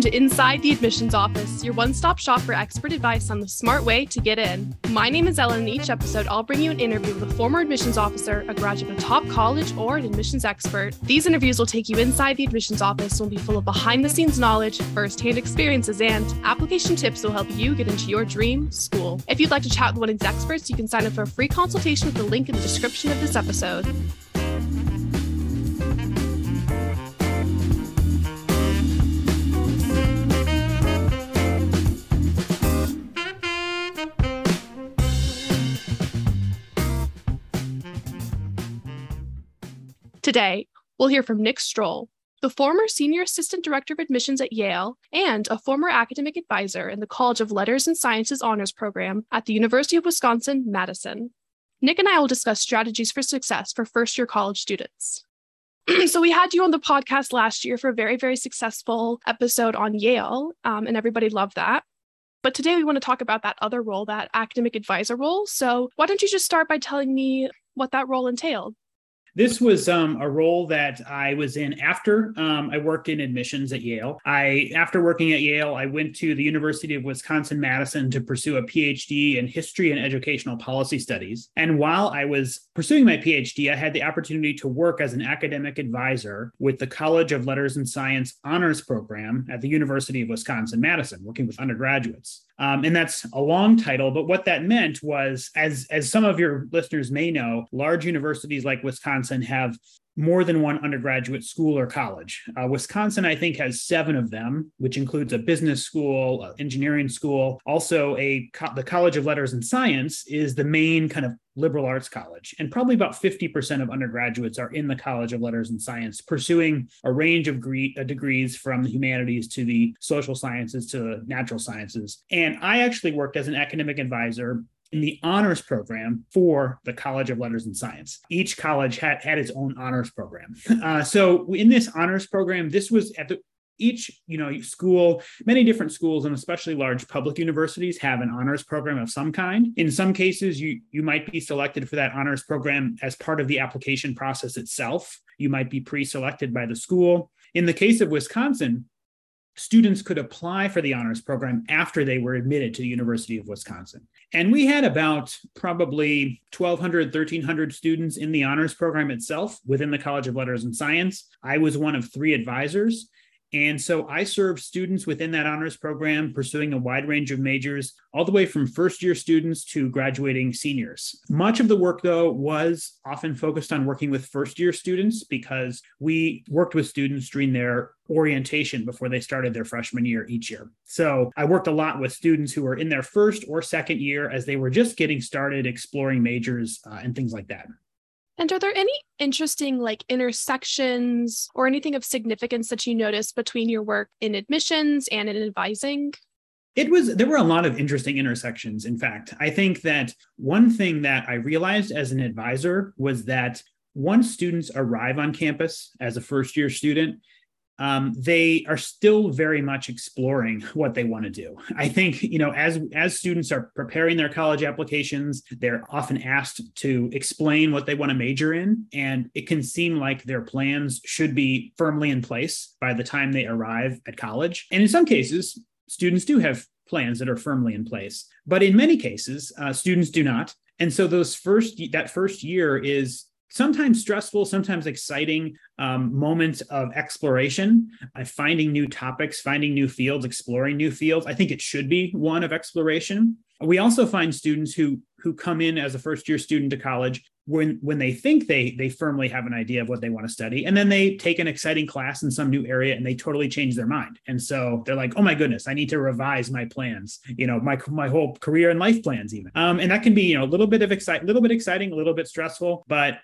Welcome to Inside the Admissions Office, your one stop shop for expert advice on the smart way to get in. My name is Ellen, and each episode I'll bring you an interview with a former admissions officer, a graduate of a top college, or an admissions expert. These interviews will take you inside the admissions office and will be full of behind the scenes knowledge, first hand experiences, and application tips that will help you get into your dream school. If you'd like to chat with one of these experts, you can sign up for a free consultation with the link in the description of this episode. Today, we'll hear from Nick Strohl, the former Senior Assistant Director of Admissions at Yale and a former academic advisor in the College of Letters and Sciences Honors Program at the University of Wisconsin Madison. Nick and I will discuss strategies for success for first year college students. so, we had you on the podcast last year for a very, very successful episode on Yale, um, and everybody loved that. But today we want to talk about that other role, that academic advisor role. So, why don't you just start by telling me what that role entailed? This was um, a role that I was in after um, I worked in admissions at Yale. I, after working at Yale, I went to the University of Wisconsin Madison to pursue a PhD in history and educational policy studies. And while I was pursuing my PhD, I had the opportunity to work as an academic advisor with the College of Letters and Science Honors Program at the University of Wisconsin Madison, working with undergraduates. Um, and that's a long title, but what that meant was, as as some of your listeners may know, large universities like Wisconsin have more than one undergraduate school or college. Uh, Wisconsin, I think, has seven of them, which includes a business school, engineering school. Also, a co- the College of Letters and Science is the main kind of liberal arts college, and probably about 50% of undergraduates are in the College of Letters and Science, pursuing a range of gre- uh, degrees from the humanities to the social sciences to the natural sciences. And I actually worked as an academic advisor in the honors program for the College of Letters and Science. Each college had, had its own honors program. Uh, so in this honors program, this was at the each you know school many different schools and especially large public universities have an honors program of some kind in some cases you you might be selected for that honors program as part of the application process itself you might be pre-selected by the school in the case of wisconsin students could apply for the honors program after they were admitted to the University of Wisconsin. And we had about probably 1,200, 1,300 students in the honors program itself within the College of Letters and Science. I was one of three advisors. And so I served students within that honors program, pursuing a wide range of majors, all the way from first year students to graduating seniors. Much of the work, though, was often focused on working with first year students because we worked with students during their orientation before they started their freshman year each year. So I worked a lot with students who were in their first or second year as they were just getting started exploring majors uh, and things like that. And are there any interesting like intersections or anything of significance that you noticed between your work in admissions and in advising? It was, there were a lot of interesting intersections. In fact, I think that one thing that I realized as an advisor was that once students arrive on campus as a first year student, um, they are still very much exploring what they want to do. I think you know as as students are preparing their college applications, they're often asked to explain what they want to major in, and it can seem like their plans should be firmly in place by the time they arrive at college. And in some cases, students do have plans that are firmly in place, but in many cases, uh, students do not. And so those first that first year is sometimes stressful, sometimes exciting um, of exploration, uh, finding new topics, finding new fields, exploring new fields. I think it should be one of exploration. We also find students who who come in as a first year student to college when when they think they they firmly have an idea of what they want to study and then they take an exciting class in some new area and they totally change their mind and so they're like oh my goodness i need to revise my plans you know my my whole career and life plans even um, and that can be you know a little bit of excite little bit exciting a little bit stressful but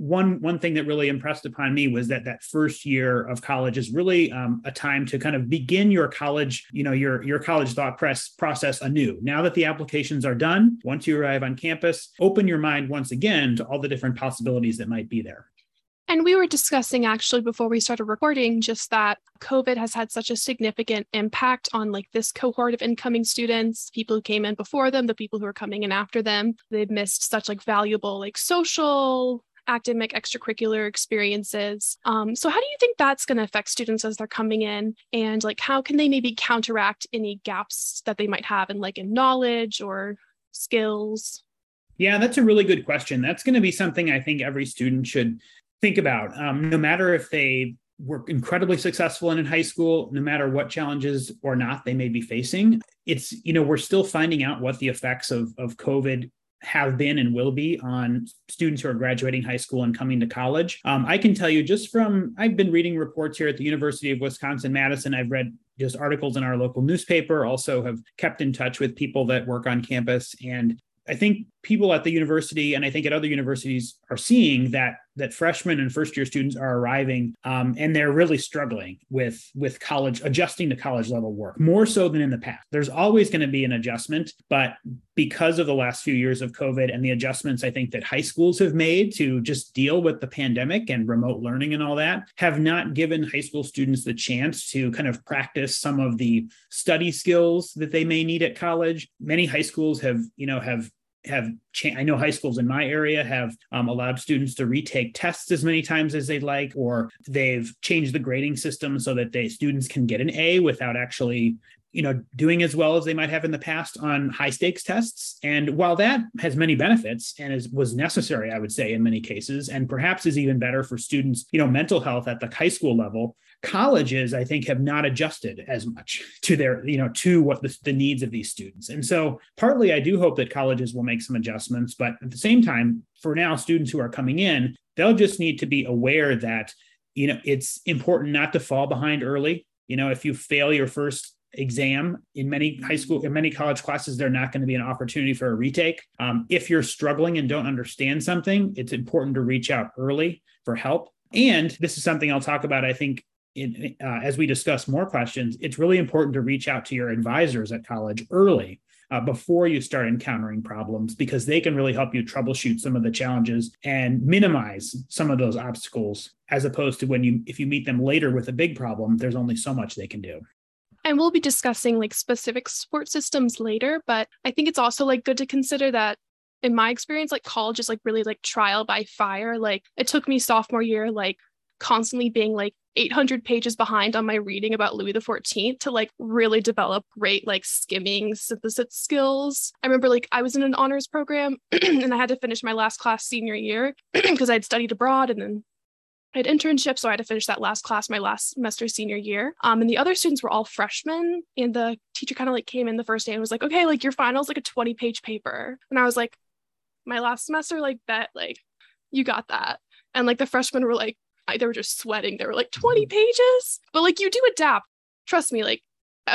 one one thing that really impressed upon me was that that first year of college is really um, a time to kind of begin your college you know your your college thought press process anew now that the applications are done once you arrive on campus open your mind once again to all the different possibilities that might be there and we were discussing actually before we started recording just that COVID has had such a significant impact on like this cohort of incoming students, people who came in before them, the people who are coming in after them. They've missed such like valuable like social academic extracurricular experiences. Um, so, how do you think that's going to affect students as they're coming in? And like, how can they maybe counteract any gaps that they might have in like in knowledge or skills? Yeah, that's a really good question. That's going to be something I think every student should think about, um, no matter if they were incredibly successful in high school, no matter what challenges or not they may be facing. It's, you know, we're still finding out what the effects of, of COVID have been and will be on students who are graduating high school and coming to college. Um, I can tell you just from, I've been reading reports here at the University of Wisconsin Madison. I've read just articles in our local newspaper, also have kept in touch with people that work on campus. And I think people at the university and I think at other universities are seeing that that freshmen and first year students are arriving um, and they're really struggling with with college adjusting to college level work more so than in the past. There's always going to be an adjustment, but because of the last few years of COVID and the adjustments I think that high schools have made to just deal with the pandemic and remote learning and all that, have not given high school students the chance to kind of practice some of the study skills that they may need at college. Many high schools have, you know, have have cha- I know high schools in my area have um, allowed students to retake tests as many times as they'd like, or they've changed the grading system so that they students can get an A without actually you know doing as well as they might have in the past on high stakes tests. And while that has many benefits and is was necessary i would say in many cases and perhaps is even better for students you know mental health at the high school level colleges i think have not adjusted as much to their you know to what the, the needs of these students. And so partly i do hope that colleges will make some adjustments but at the same time for now students who are coming in they'll just need to be aware that you know it's important not to fall behind early. You know if you fail your first exam in many high school in many college classes they're not going to be an opportunity for a retake. Um, if you're struggling and don't understand something it's important to reach out early for help. And this is something i'll talk about i think in, uh, as we discuss more questions it's really important to reach out to your advisors at college early uh, before you start encountering problems because they can really help you troubleshoot some of the challenges and minimize some of those obstacles as opposed to when you if you meet them later with a big problem there's only so much they can do and we'll be discussing like specific support systems later, but I think it's also like good to consider that in my experience, like college is like really like trial by fire. Like it took me sophomore year, like constantly being like 800 pages behind on my reading about Louis XIV to like really develop great like skimming synthesis skills. I remember like I was in an honors program and I had to finish my last class senior year because I'd studied abroad and then I had internships, so I had to finish that last class my last semester senior year. Um, and the other students were all freshmen. And the teacher kind of like came in the first day and was like, okay, like your final's like a 20 page paper. And I was like, my last semester, like bet, like you got that. And like the freshmen were like, they were just sweating. They were like 20 mm-hmm. pages. But like you do adapt. Trust me, like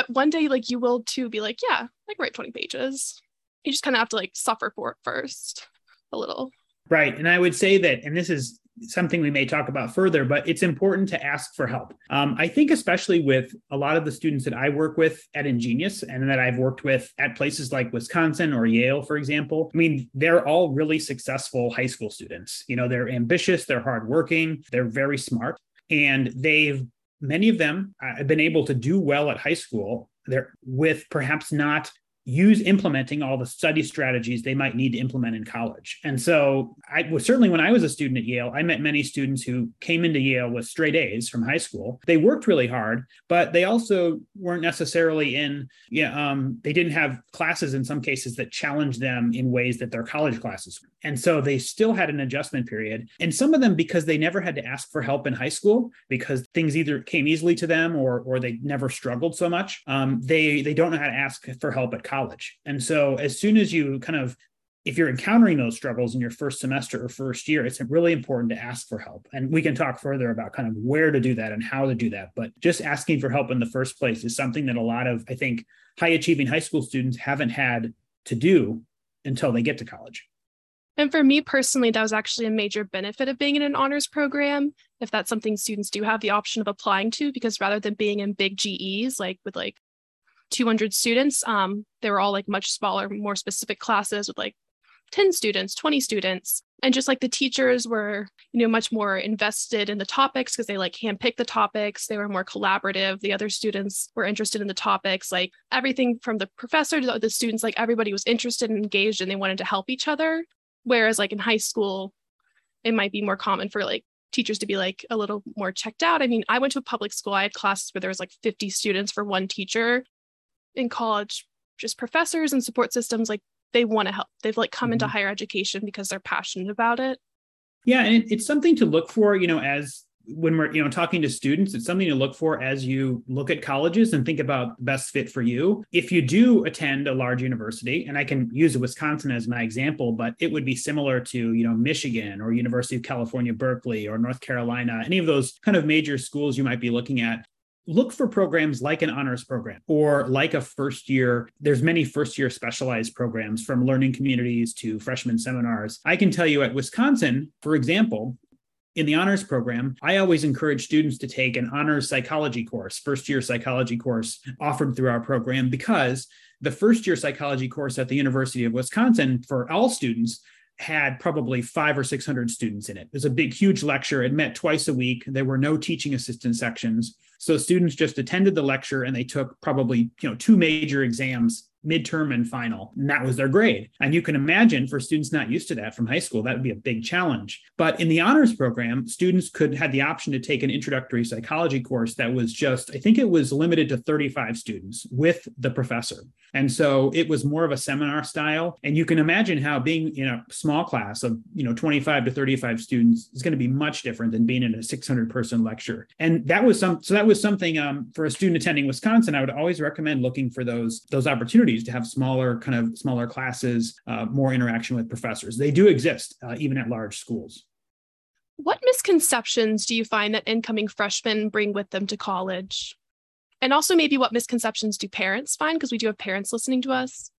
one day, like you will too be like, yeah, I can write 20 pages. You just kind of have to like suffer for it first a little. Right. And I would say that, and this is something we may talk about further, but it's important to ask for help. Um, I think, especially with a lot of the students that I work with at InGenius and that I've worked with at places like Wisconsin or Yale, for example, I mean, they're all really successful high school students. You know, they're ambitious, they're hardworking, they're very smart, and they've many of them uh, have been able to do well at high school they're with perhaps not use implementing all the study strategies they might need to implement in college. And so I was certainly when I was a student at Yale, I met many students who came into Yale with straight A's from high school. They worked really hard, but they also weren't necessarily in, yeah, um, they didn't have classes in some cases that challenged them in ways that their college classes. And so they still had an adjustment period. And some of them, because they never had to ask for help in high school, because things either came easily to them or or they never struggled so much, um, they they don't know how to ask for help at college college. And so as soon as you kind of if you're encountering those struggles in your first semester or first year, it's really important to ask for help. And we can talk further about kind of where to do that and how to do that. But just asking for help in the first place is something that a lot of, I think, high achieving high school students haven't had to do until they get to college. And for me personally, that was actually a major benefit of being in an honors program. If that's something students do have the option of applying to, because rather than being in big GEs, like with like 200 students. Um, they were all like much smaller, more specific classes with like 10 students, 20 students. And just like the teachers were, you know, much more invested in the topics because they like handpicked the topics. They were more collaborative. The other students were interested in the topics, like everything from the professor to the students, like everybody was interested and engaged and they wanted to help each other. Whereas like in high school, it might be more common for like teachers to be like a little more checked out. I mean, I went to a public school. I had classes where there was like 50 students for one teacher. In college, just professors and support systems like they want to help. They've like come mm-hmm. into higher education because they're passionate about it. Yeah, and it, it's something to look for, you know, as when we're you know talking to students it's something to look for as you look at colleges and think about the best fit for you if you do attend a large university and i can use wisconsin as my example but it would be similar to you know michigan or university of california berkeley or north carolina any of those kind of major schools you might be looking at look for programs like an honors program or like a first year there's many first year specialized programs from learning communities to freshman seminars i can tell you at wisconsin for example in the honors program, I always encourage students to take an honors psychology course, first year psychology course offered through our program, because the first year psychology course at the University of Wisconsin for all students had probably five or 600 students in it. It was a big, huge lecture. It met twice a week. There were no teaching assistant sections. So students just attended the lecture and they took probably, you know, two major exams midterm and final. And that was their grade. And you can imagine for students not used to that from high school, that would be a big challenge. But in the honors program, students could had the option to take an introductory psychology course that was just, I think it was limited to 35 students with the professor. And so it was more of a seminar style. And you can imagine how being in a small class of, you know, 25 to 35 students is going to be much different than being in a 600 person lecture. And that was some, so that was something um, for a student attending Wisconsin, I would always recommend looking for those, those opportunities opportunities to have smaller kind of smaller classes, uh, more interaction with professors. They do exist uh, even at large schools. What misconceptions do you find that incoming freshmen bring with them to college? And also, maybe what misconceptions do parents find? Because we do have parents listening to us.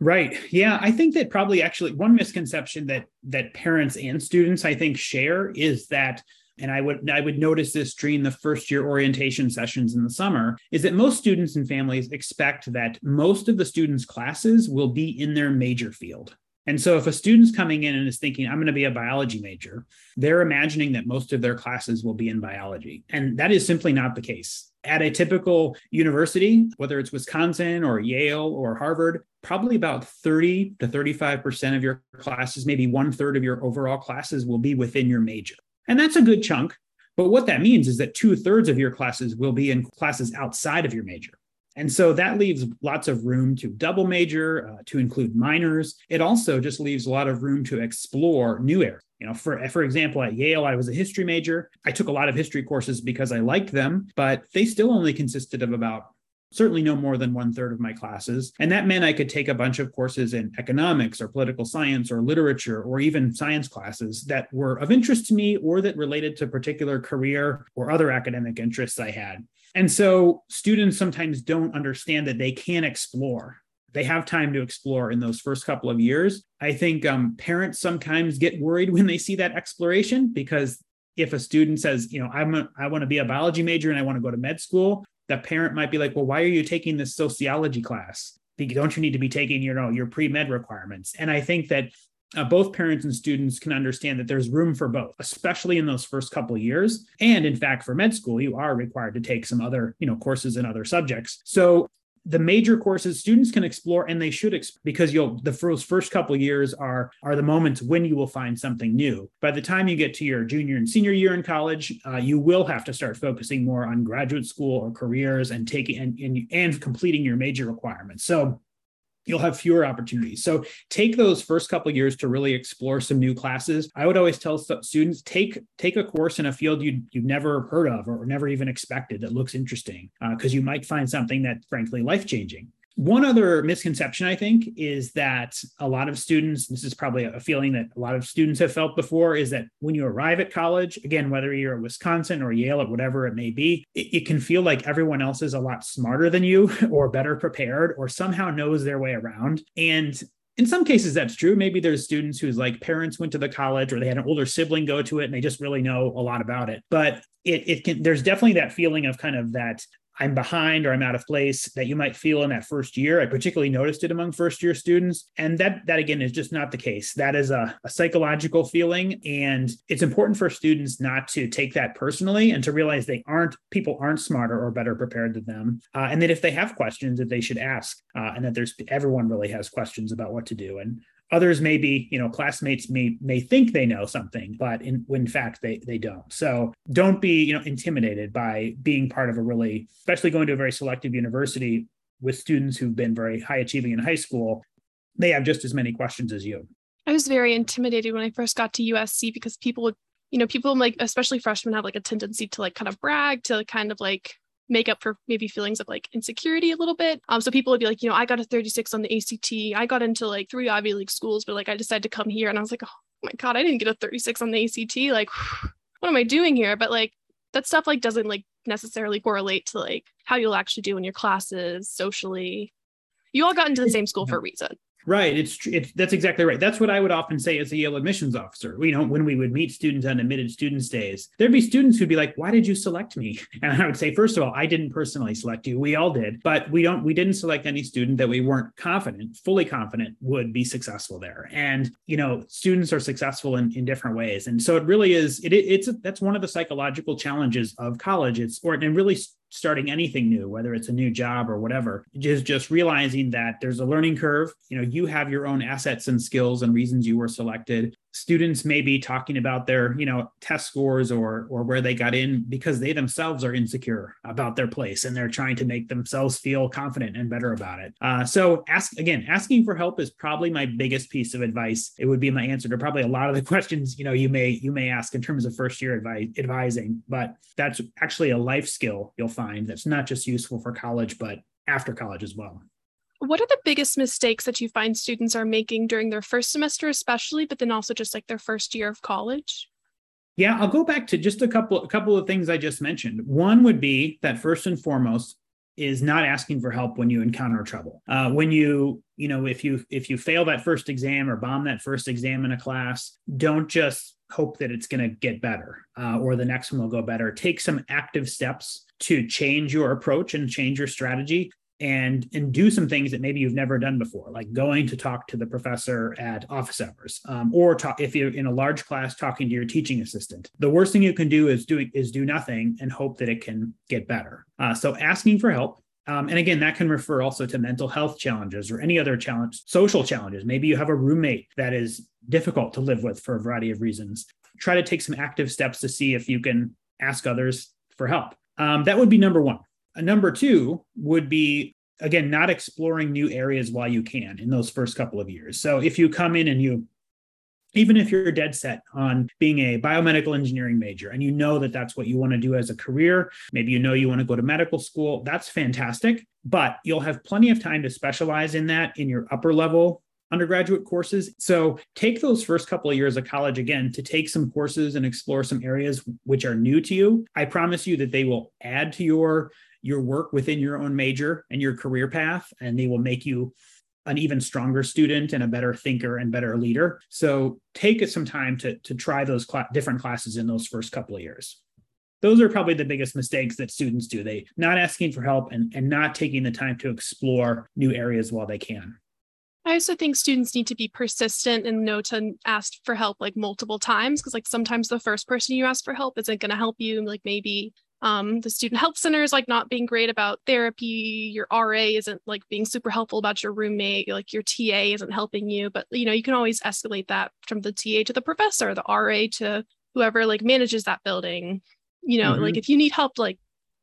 Right. Yeah, I think that probably actually one misconception that that parents and students I think share is that and I would I would notice this during the first year orientation sessions in the summer, is that most students and families expect that most of the students' classes will be in their major field. And so if a student's coming in and is thinking, I'm going to be a biology major, they're imagining that most of their classes will be in biology. And that is simply not the case. At a typical university, whether it's Wisconsin or Yale or Harvard, probably about 30 to 35% of your classes, maybe one third of your overall classes will be within your major. And that's a good chunk. But what that means is that two thirds of your classes will be in classes outside of your major. And so that leaves lots of room to double major, uh, to include minors. It also just leaves a lot of room to explore new areas. You know, for for example, at Yale, I was a history major. I took a lot of history courses because I liked them, but they still only consisted of about certainly no more than one third of my classes. And that meant I could take a bunch of courses in economics or political science or literature or even science classes that were of interest to me or that related to particular career or other academic interests I had. And so students sometimes don't understand that they can explore. They have time to explore in those first couple of years. I think um, parents sometimes get worried when they see that exploration because if a student says, you know, I'm a, I want to be a biology major and I want to go to med school, the parent might be like, well, why are you taking this sociology class? Don't you need to be taking, you know, your pre-med requirements? And I think that uh, both parents and students can understand that there's room for both, especially in those first couple years. And in fact, for med school, you are required to take some other, you know, courses in other subjects. So the major courses students can explore and they should explore because you'll the first first couple years are are the moments when you will find something new. By the time you get to your junior and senior year in college uh, you will have to start focusing more on graduate school or careers and taking and, and and completing your major requirements. So you'll have fewer opportunities. So take those first couple years to really explore some new classes. I would always tell students take take a course in a field you you've never heard of or never even expected that looks interesting because uh, you might find something that frankly life changing. One other misconception, I think, is that a lot of students, this is probably a feeling that a lot of students have felt before, is that when you arrive at college, again, whether you're at Wisconsin or Yale or whatever it may be, it, it can feel like everyone else is a lot smarter than you or better prepared or somehow knows their way around. And in some cases that's true maybe there's students whose like parents went to the college or they had an older sibling go to it and they just really know a lot about it but it, it can there's definitely that feeling of kind of that I'm behind or I'm out of place that you might feel in that first year. I particularly noticed it among first year students. And that, that again is just not the case. That is a, a psychological feeling. And it's important for students not to take that personally and to realize they aren't, people aren't smarter or better prepared than them. Uh, and that if they have questions, that they should ask uh, and that there's everyone really has questions about what to do. And others may be you know classmates may may think they know something but in, in fact they they don't. So don't be you know intimidated by being part of a really especially going to a very selective university with students who've been very high achieving in high school they have just as many questions as you. I was very intimidated when i first got to usc because people would you know people like especially freshmen have like a tendency to like kind of brag to kind of like make up for maybe feelings of like insecurity a little bit. Um, so people would be like, you know, I got a 36 on the ACT. I got into like three Ivy League schools, but like I decided to come here. And I was like, oh my God, I didn't get a 36 on the ACT. Like, what am I doing here? But like that stuff like doesn't like necessarily correlate to like how you'll actually do in your classes socially. You all got into the same school for a reason. Right. It's, it's that's exactly right. That's what I would often say as a Yale admissions officer. You know, when we would meet students on admitted students days, there'd be students who'd be like, "Why did you select me?" And I would say, first of all, I didn't personally select you. We all did, but we don't. We didn't select any student that we weren't confident, fully confident, would be successful there. And you know, students are successful in, in different ways, and so it really is. It, it's a, that's one of the psychological challenges of college. It's or and really starting anything new, whether it's a new job or whatever, is just realizing that there's a learning curve. You know, you have your own assets and skills and reasons you were selected students may be talking about their you know test scores or or where they got in because they themselves are insecure about their place and they're trying to make themselves feel confident and better about it. Uh, so ask again asking for help is probably my biggest piece of advice. It would be my answer to probably a lot of the questions you know you may you may ask in terms of first year advice advising but that's actually a life skill you'll find that's not just useful for college but after college as well what are the biggest mistakes that you find students are making during their first semester especially but then also just like their first year of college? Yeah i'll go back to just a couple a couple of things i just mentioned. One would be that first and foremost is not asking for help when you encounter trouble. Uh, when you you know if you if you fail that first exam or bomb that first exam in a class don't just hope that it's going to get better uh, or the next one will go better. Take some active steps to change your approach and change your strategy and and do some things that maybe you've never done before like going to talk to the professor at office hours um, or talk if you're in a large class talking to your teaching assistant the worst thing you can do is do is do nothing and hope that it can get better uh, so asking for help um, and again, that can refer also to mental health challenges or any other challenge, social challenges. Maybe you have a roommate that is difficult to live with for a variety of reasons. Try to take some active steps to see if you can ask others for help. Um, that would be number one. A number two would be again not exploring new areas while you can in those first couple of years. So if you come in and you even if you're dead set on being a biomedical engineering major and you know that that's what you want to do as a career, maybe you know you want to go to medical school, that's fantastic. But you'll have plenty of time to specialize in that in your upper level undergraduate courses. So take those first couple of years of college again to take some courses and explore some areas which are new to you. I promise you that they will add to your your work within your own major and your career path and they will make you an even stronger student and a better thinker and better leader. So take some time to, to try those cl- different classes in those first couple of years. Those are probably the biggest mistakes that students do. They not asking for help and, and not taking the time to explore new areas while they can. I also think students need to be persistent and know to ask for help like multiple times because like sometimes the first person you ask for help isn't going to help you. Like maybe um, the student help center is like not being great about therapy. Your RA isn't like being super helpful about your roommate. Like your TA isn't helping you, but you know you can always escalate that from the TA to the professor, the RA to whoever like manages that building. You know, mm-hmm. like if you need help, like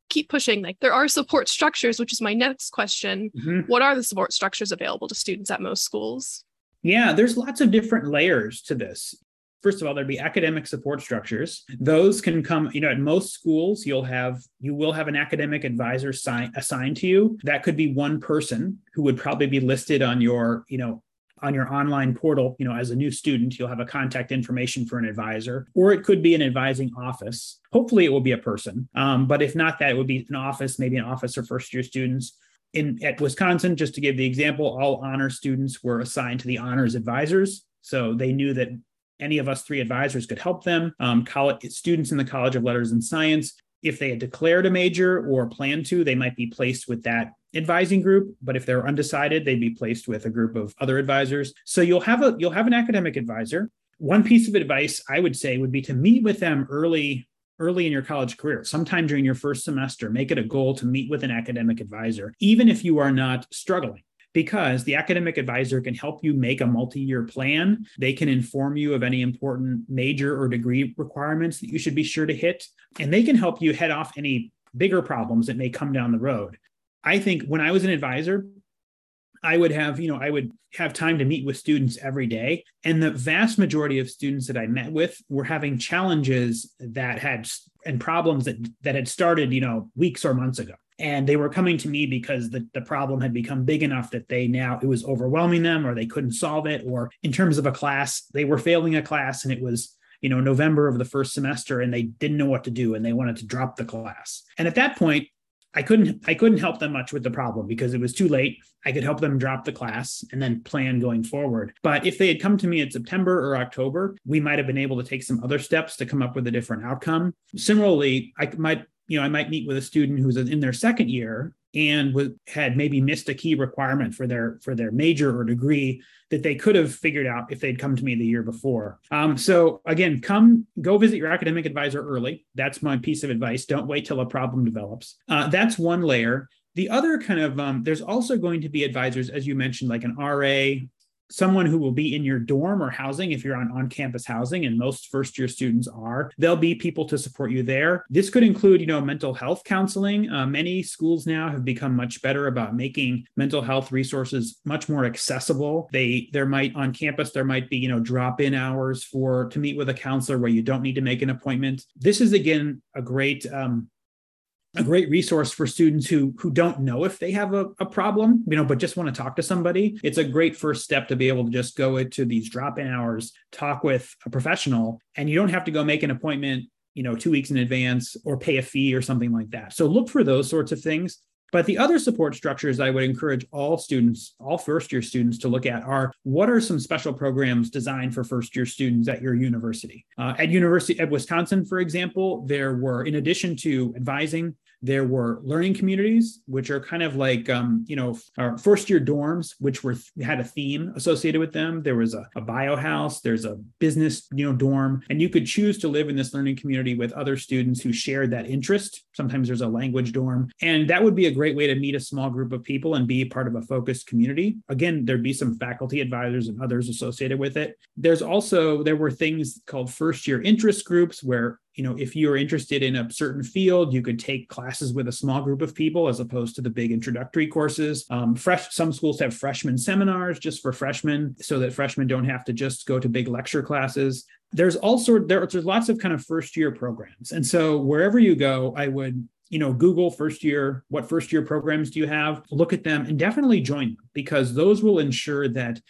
keep pushing like there are support structures which is my next question mm-hmm. what are the support structures available to students at most schools yeah there's lots of different layers to this first of all there'd be academic support structures those can come you know at most schools you'll have you will have an academic advisor sign, assigned to you that could be one person who would probably be listed on your you know on your online portal, you know, as a new student, you'll have a contact information for an advisor, or it could be an advising office. Hopefully, it will be a person. Um, but if not that, it would be an office, maybe an office for first year students. In at Wisconsin, just to give the example, all honor students were assigned to the honors advisors. So they knew that any of us three advisors could help them. Um, college students in the College of Letters and Science, if they had declared a major or planned to, they might be placed with that advising group. But if they're undecided they'd be placed with a group of other advisors. So you'll have a you'll have an academic advisor. One piece of advice i would say would be to meet with them early early in your college career sometime during your first semester. Make it a goal to meet with an academic advisor even if you are not struggling because the academic advisor can help you make a multi-year plan. They can inform you of any important major or degree requirements that you should be sure to hit, and they can help you head off any bigger problems that may come down the road. I think when I was an advisor, I would have, you know, I would have time to meet with students every day. And the vast majority of students that I met with were having challenges that had and problems that that had started, you know, weeks or months ago. And they were coming to me because the, the problem had become big enough that they now it was overwhelming them or they couldn't solve it. Or in terms of a class, they were failing a class and it was you know november of the first semester and they didn't know what to do and they wanted to drop the class and at that point I couldn't I couldn't help them much with the problem because it was too late. I could help them drop the class and then plan going forward. But if they had come to me in September or October, we might have been able to take some other steps to come up with a different outcome. Similarly, I might you know I might meet with a student who's in their second year and was, had maybe missed a key requirement for their for their major or degree that they could have figured out if they'd come to me the year before. Um, so again, come go visit your academic advisor early. That's my piece of advice. Don't wait till a problem develops. Uh, that's one layer. The other kind of um, there's also going to be advisors, as you mentioned, like an RA someone who will be in your dorm or housing if you're on on-campus housing and most first year students are there'll be people to support you there. This could include you know mental health counseling. Uh, many schools now have become much better about making mental health resources much more accessible. They there might on campus there might be you know drop in hours for to meet with a counselor where you don't need to make an appointment. This is again a great um, a great resource for students who who don't know if they have a, a problem you know but just want to talk to somebody. It's a great first step to be able to just go into these drop-in hours talk with a professional and you don't have to go make an appointment you know two weeks in advance or pay a fee or something like that. So look for those sorts of things. But the other support structures I would encourage all students, all first year students to look at are what are some special programs designed for first year students at your university? Uh, at University of Wisconsin, for example, there were, in addition to advising, there were learning communities, which are kind of like, um, you know, our first year dorms, which were had a theme associated with them. There was a, a bio house, there's a business, you know, dorm, and you could choose to live in this learning community with other students who shared that interest. Sometimes there's a language dorm, and that would be a great way to meet a small group of people and be part of a focused community. Again, there'd be some faculty advisors and others associated with it. There's also there were things called first year interest groups where you know if you're interested in a certain field you could take classes with a small group of people as opposed to the big introductory courses. Um, fresh some schools have freshman seminars just for freshmen so that freshmen don't have to just go to big lecture classes. There's all sort there, there's lots of kind of first year programs. And so wherever you go i would you know google first year what first year programs do you have? Look at them and definitely join them because those will ensure that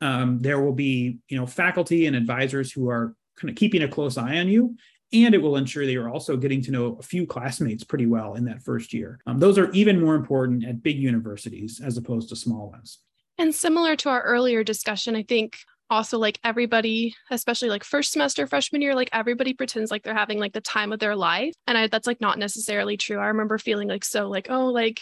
um, there will be you know faculty and advisors who are kind of keeping a close eye on you and it will ensure that you're also getting to know a few classmates pretty well in that first year. Um, those are even more important at big universities as opposed to small ones. And similar to our earlier discussion, I think also like everybody, especially like first semester freshman year, like everybody pretends like they're having like the time of their life. And I, that's like not necessarily true. I remember feeling like so like, oh, like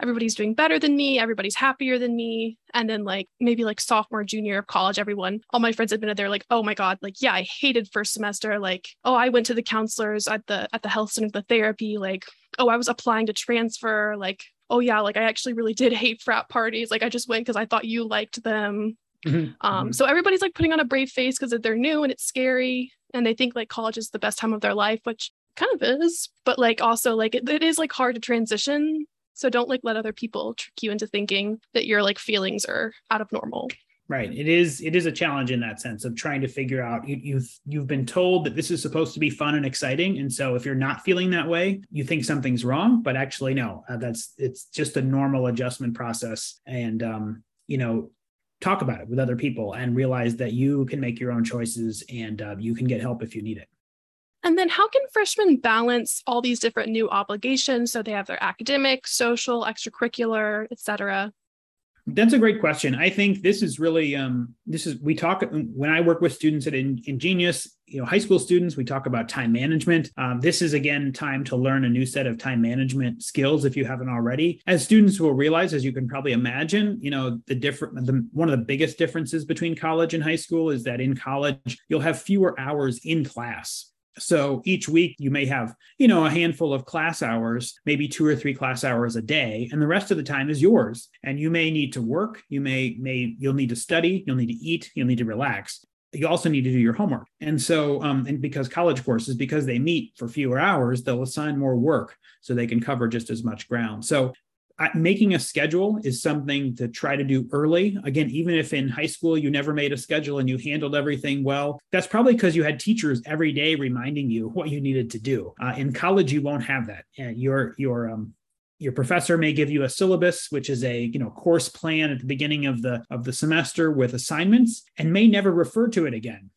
everybody's doing better than me, everybody's happier than me. And then like maybe like sophomore, junior of college, everyone, all my friends admitted they're like, oh my God, like, yeah, I hated first semester. Like, oh, I went to the counselors at the at the health center, the therapy, like, oh, I was applying to transfer, like, oh yeah, like I actually really did hate frat parties. Like I just went because I thought you liked them. Mm-hmm. Um, mm-hmm. so everybody's like putting on a brave face because they're new and it's scary and they think like college is the best time of their life, which kind of is, but like also like it, it is like hard to transition so don't like let other people trick you into thinking that your like feelings are out of normal. Right. It is it is a challenge in that sense of trying to figure out you, you've you've been told that this is supposed to be fun and exciting and so if you're not feeling that way, you think something's wrong, but actually no. Uh, that's it's just a normal adjustment process and um you know talk about it with other people and realize that you can make your own choices and uh, you can get help if you need it. And then how can freshmen balance all these different new obligations so they have their academic, social, extracurricular, etc.? That's a great question. I think this is really um, this is we talk when I work with students at InGenius, you know, high school students. We talk about time management. Um, this is again time to learn a new set of time management skills if you haven't already. As students will realize, as you can probably imagine, you know, the different the, one of the biggest differences between college and high school is that in college you'll have fewer hours in class So each week you may have, you know, a handful of class hours, maybe two or three class hours a day, and the rest of the time is yours. And you may need to work, you may may you'll need to study, you'll need to eat, you'll need to relax. You also need to do your homework. And so um and because college courses because they meet for fewer hours, they'll assign more work so they can cover just as much ground. So making a schedule is something to try to do early. Again, even if in high school you never made a schedule and you handled everything well, that's probably because you had teachers every day reminding you what you needed to do. Uh, in college, you won't have that. And your your um, your professor may give you a syllabus which is a you know course plan at the beginning of the of the semester with assignments and may never refer to it again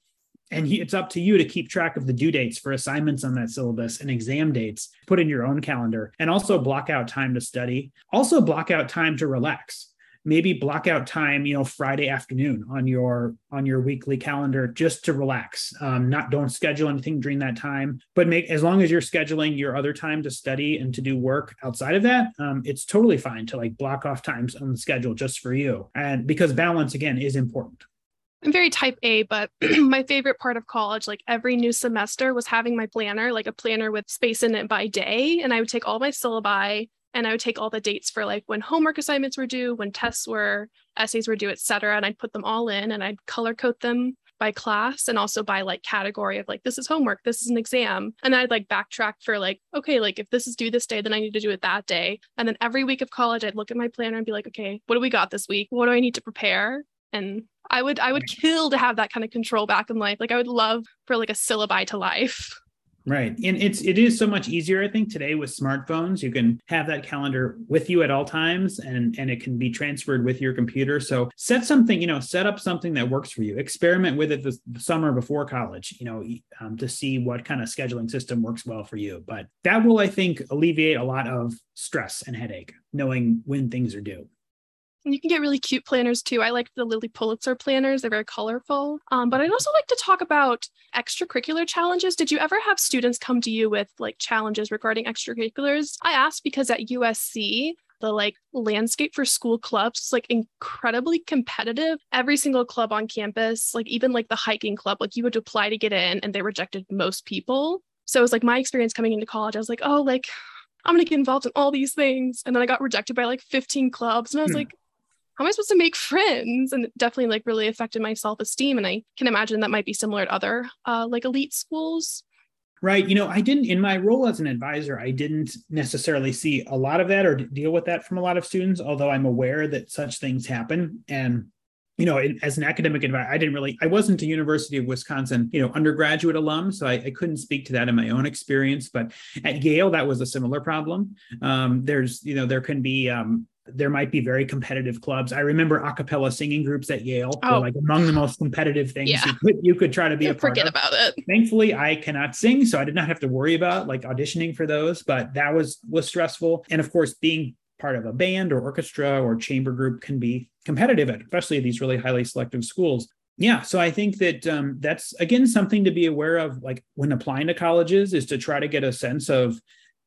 and he, it's up to you to keep track of the due dates for assignments on that syllabus and exam dates. Put in your own calendar and also block out time to study. Also block out time to relax. Maybe block out time you know friday afternoon on your on your weekly calendar just to relax. Um, not don't schedule anything during that time but make as long as you're scheduling your other time to study and to do work outside of that um, it's totally fine to like block off times on the schedule just for you. And because balance again is important I'm very type A, but my favorite part of college, like every new semester, was having my planner, like a planner with space in it by day. And I would take all my syllabi and I would take all the dates for like when homework assignments were due, when tests were, essays were due, et cetera. And I'd put them all in and I'd color code them by class and also by like category of like this is homework this is an exam and i'd like backtrack for like okay like if this is due this day then i need to do it that day and then every week of college i'd look at my planner and be like okay what do we got this week what do i need to prepare and I would I would kill to have that kind of control back in life. Like I would love for like a syllabi to life. Right. And it's it is so much easier, I think, today with smartphones. You can have that calendar with you at all times and and it can be transferred with your computer. So set something, you know, set up something that works for you. Experiment with it the, summer before college, you know, um, to see what kind of scheduling system works well for you. But that will, I think, alleviate a lot of stress and headache, knowing when things are due. And you can get really cute planners too. I like the Lilly Pulitzer planners, they're very colorful. Um, but I'd also like to talk about extracurricular challenges. Did you ever have students come to you with like challenges regarding extracurriculars? I asked because at USC, the like landscape for school clubs is like incredibly competitive. Every single club on campus, like even like the hiking club, like you would apply to get in and they rejected most people. So it was like my experience coming into college. I was like, oh, like I'm gonna get involved in all these things. And then I got rejected by like 15 clubs. And I was hmm. like, how am I supposed to make friends? And it definitely like really affected my self-esteem. And I can imagine that might be similar to other uh, like elite schools. Right. You know, I didn't, in my role as an advisor, I didn't necessarily see a lot of that or deal with that from a lot of students, although I'm aware that such things happen. And you know, as an academic advisor, I didn't really, I wasn't a University of Wisconsin, you know, undergraduate alum, so I, I, couldn't speak to that in my own experience. But at Yale, that was a similar problem. Um, there's, you know, there can be um, there might be very competitive clubs. I remember a cappella singing groups at Yale oh. like among the most competitive things yeah. you could you could try to be a part of. forget of. about it. Thankfully, I cannot sing, so I did not have to worry about like auditioning for those, but that was was stressful. And of course, being part of a band or orchestra or chamber group can be competitive, especially at these really highly selective schools. Yeah, so I think that um, that's again something to be aware of, like when applying to colleges, is to try to get a sense of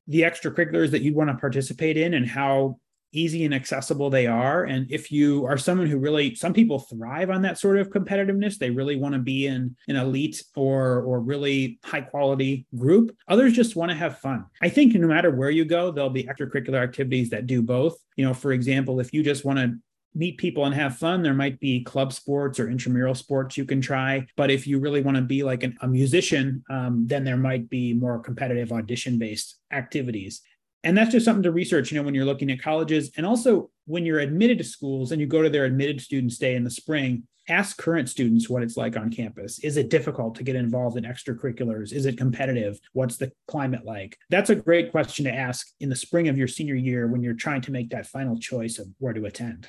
the extracurriculars that you want to participate in and how easy and accessible they are. And if you are someone who really some people thrive on that sort of competitiveness they really want to be in an elite or or really high quality group others just want to have fun. I think no matter where you go there'll be extracurricular activities that do both. You know for example if you just want to meet people and have fun, there might be club sports or intramural sports you can try. But if you really want to be like an, a musician, um, then there might be more competitive audition based activities and that's just something to research you know when you're looking at colleges and also when you're admitted to schools and you go to their admitted students day in the spring ask current students what it's like on campus is it difficult to get involved in extracurriculars is it competitive what's the climate like that's a great question to ask in the spring of your senior year when you're trying to make that final choice of where to attend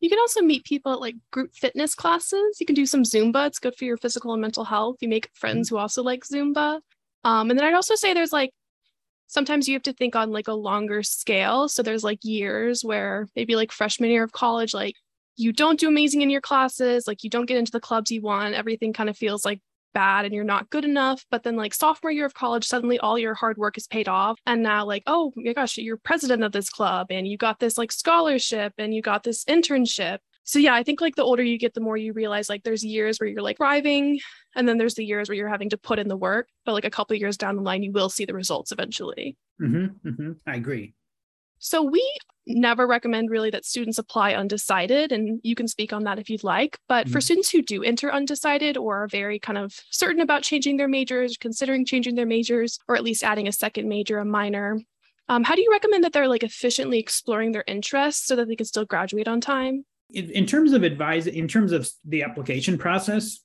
you can also meet people at like group fitness classes. You can do some Zumba. It's good for your physical and mental health. You make friends mm-hmm. who also like Zumba. Um, and then I'd also say there's like sometimes you have to think on like a longer scale. So there's like years where maybe like freshman year of college, like you don't do amazing in your classes, like you don't get into the clubs you want, everything kind of feels like bad and you're not good enough. But then like sophomore year of college, suddenly all your hard work is paid off. And now like, oh my gosh, you're president of this club and you got this like scholarship and you got this internship. So yeah, I think like the older you get, the more you realize like there's years where you're like thriving, and then there's the years where you're having to put in the work. But like a couple years down the line, you will see the results eventually. Mm-hmm, mm-hmm. I agree. So we never recommend really that students apply undecided, and you can speak on that if you'd like. But mm-hmm. for students who do enter undecided or are very kind of certain about changing their majors, considering changing their majors, or at least adding a second major, a minor, um, how do you recommend that they're like efficiently exploring their interests so that they can still graduate on time? In, in terms of advise, in terms of the application process,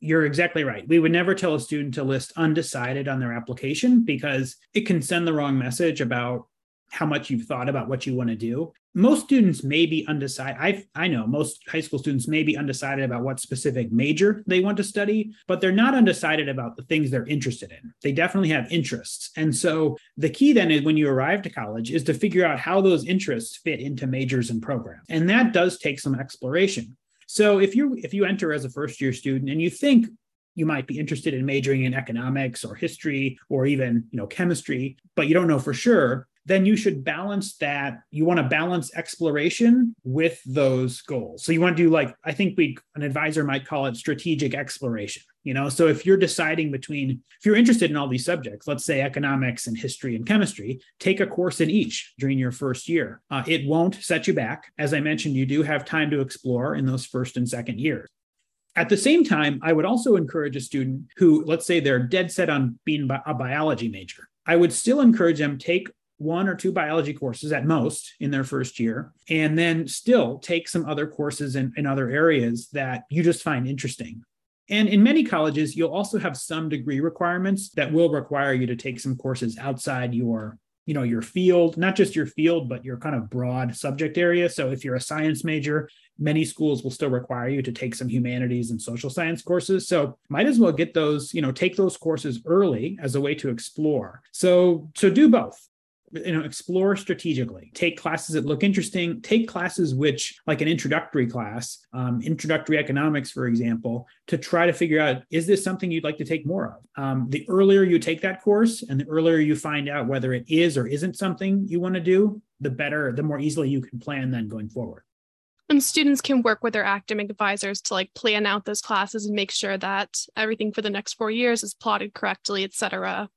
you're exactly right. We would never tell a student to list undecided on their application because it can send the wrong message about how much you've thought about what you want to do. Most students may be undecided. I I know most high school students may be undecided about what specific major they want to study, but they're not undecided about the things they're interested in. They definitely have interests. And so the key then is when you arrive to college is to figure out how those interests fit into majors and programs. And that does take some exploration. So if you if you enter as a first year student and you think you might be interested in majoring in economics or history or even you know chemistry but you don't know for sure then you should balance that. You want to balance exploration with those goals. So you want to do like, I think we, an advisor might call it strategic exploration. You know, so if you're deciding between, if you're interested in all these subjects, let's say economics and history and chemistry, take a course in each during your first year. Uh, it won't set you back. As I mentioned, you do have time to explore in those first and second years. At the same time, I would also encourage a student who, let's say, they're dead set on being a biology major. I would still encourage them take one or two biology courses at most in their first year, and then still take some other courses in, in other areas that you just find interesting. And in many colleges, you'll also have some degree requirements that will require you to take some courses outside your you know your field not just your field but your kind of broad subject area. So if you're a science major many schools will still require you to take some humanities and social science courses. So might as well get those you know take those courses early as a way to explore. So so do both you know explore strategically. Take classes that look interesting. Take classes which like an introductory class um, introductory economics for example to try to figure out is this something you'd like to take more of? Um, the earlier you take that course and the earlier you find out whether it is or isn't something you want to do the better the more easily you can plan then going forward. And students can work with their academic advisors to like plan out those classes and make sure that everything for the next four years is plotted correctly et cetera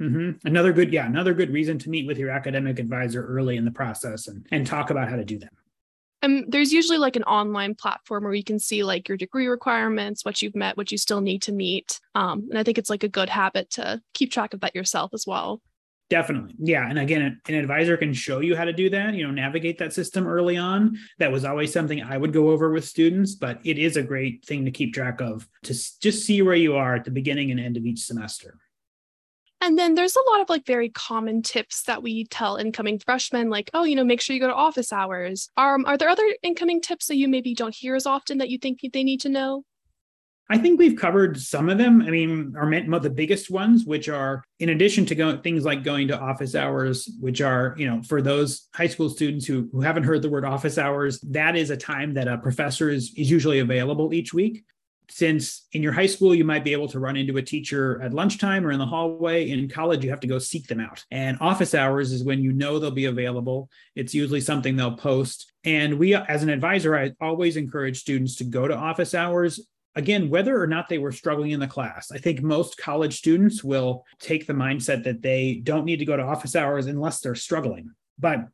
Mm-hmm. Another good, yeah, another good reason to meet with your academic advisor early in the process and, and talk about how to do that. Um, there's usually like an online platform where you can see like your degree requirements, what you've met, what you still need to meet. Um, and I think it's like a good habit to keep track of that yourself as well. Definitely. Yeah. And again, an advisor can show you how to do that, you know, navigate that system early on. That was always something I would go over with students, but it is a great thing to keep track of to just see where you are at the beginning and end of each semester. And then there's a lot of like very common tips that we tell incoming freshmen, like, oh, you know, make sure you go to office hours. Um, are there other incoming tips that you maybe don't hear as often that you think they need to know? I think we've covered some of them. I mean, are the biggest ones, which are in addition to go, things like going to office hours, which are, you know, for those high school students who, who haven't heard the word office hours, that is a time that a professor is, is usually available each week since in your high school you might be able to run into a teacher at lunchtime or in the hallway. In college you have to go seek them out. And office hours is when you know they'll be available. It's usually something they'll post. And we as an advisor i always encourage students to go to office hours. Again whether or not they were struggling in the class i think most college students will take the mindset that they don't need to go to office hours unless they're struggling. But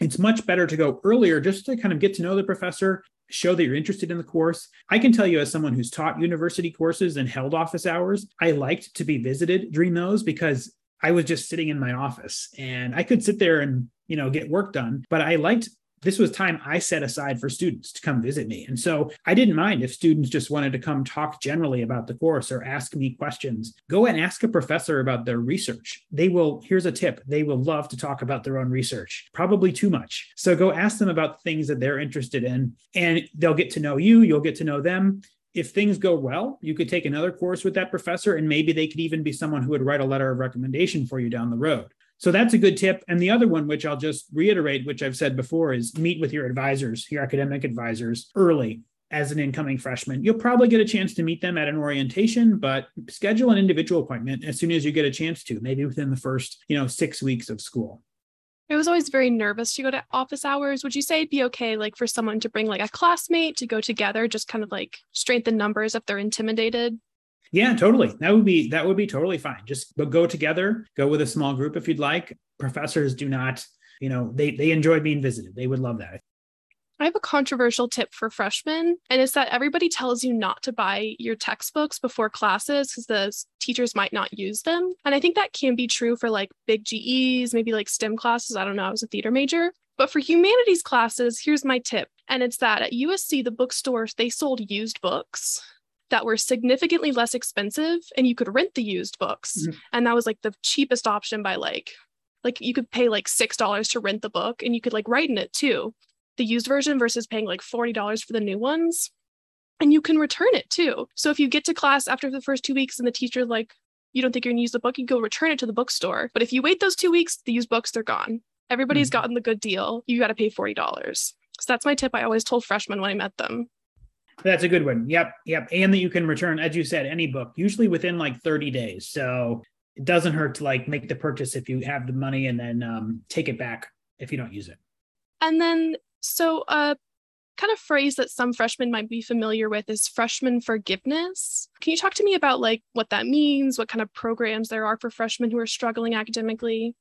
it's much better to go earlier just to kind of get to know the professor show that you're interested in the course. I can tell you, as someone who's taught university courses and held office hours, I liked to be visited during those because I was just sitting in my office and I could sit there and you know get work done but i liked this was time I set aside for students to come visit me. And so I didn't mind if students just wanted to come talk generally about the course or ask me questions. Go and ask a professor about their research. They will, here's a tip, they will love to talk about their own research, probably too much. So go ask them about things that they're interested in, and they'll get to know you, you'll get to know them if things go well, you could take another course with that professor, and maybe they could even be someone who would write a letter of recommendation for you down the road. So that's a good tip. And the other one, which I'll just reiterate, which I've said before, is meet with your advisors, your academic advisors early as an incoming freshman. You'll probably get a chance to meet them at an orientation, but schedule an individual appointment as soon as you get a chance to, maybe within the first, you know, six weeks of school. I was always very nervous to go to office hours. Would you say it'd be okay, like for someone to bring like a classmate to go together, just kind of like strengthen numbers if they're intimidated? Yeah, totally. That would be that would be totally fine. Just but go together, go with a small group if you'd like. Professors do not, you know, they they enjoy being visited. They would love that. I have a controversial tip for freshmen, and it's that everybody tells you not to buy your textbooks before classes because the teachers might not use them. And I think that can be true for like big GEs, maybe like STEM classes. I don't know, I was a theater major. But for humanities classes, here's my tip. And it's that at USC, the bookstores, they sold used books that were significantly less expensive and you could rent the used books. Mm-hmm. And that was like the cheapest option by like like you could pay like six dollars to rent the book and you could like write in it too the used version versus paying like $40 for the new ones. And you can return it too. So if you get to class after the first two weeks and the teacher like, you don't think you're gonna use the book, you go return it to the bookstore. But if you wait those two weeks, the used books, they're gone. Everybody's mm-hmm. gotten the good deal. You got to pay $40. So that's my tip I always told freshmen when I met them. That's a good one. Yep. Yep. And that you can return, as you said, any book, usually within like 30 days. So it doesn't hurt to like make the purchase if you have the money and then um, take it back if you don't use it. And then so, a uh, kind of phrase that some freshmen might be familiar with is freshman forgiveness. Can you talk to me about like what that means, what kind of programs there are for freshmen who are struggling academically?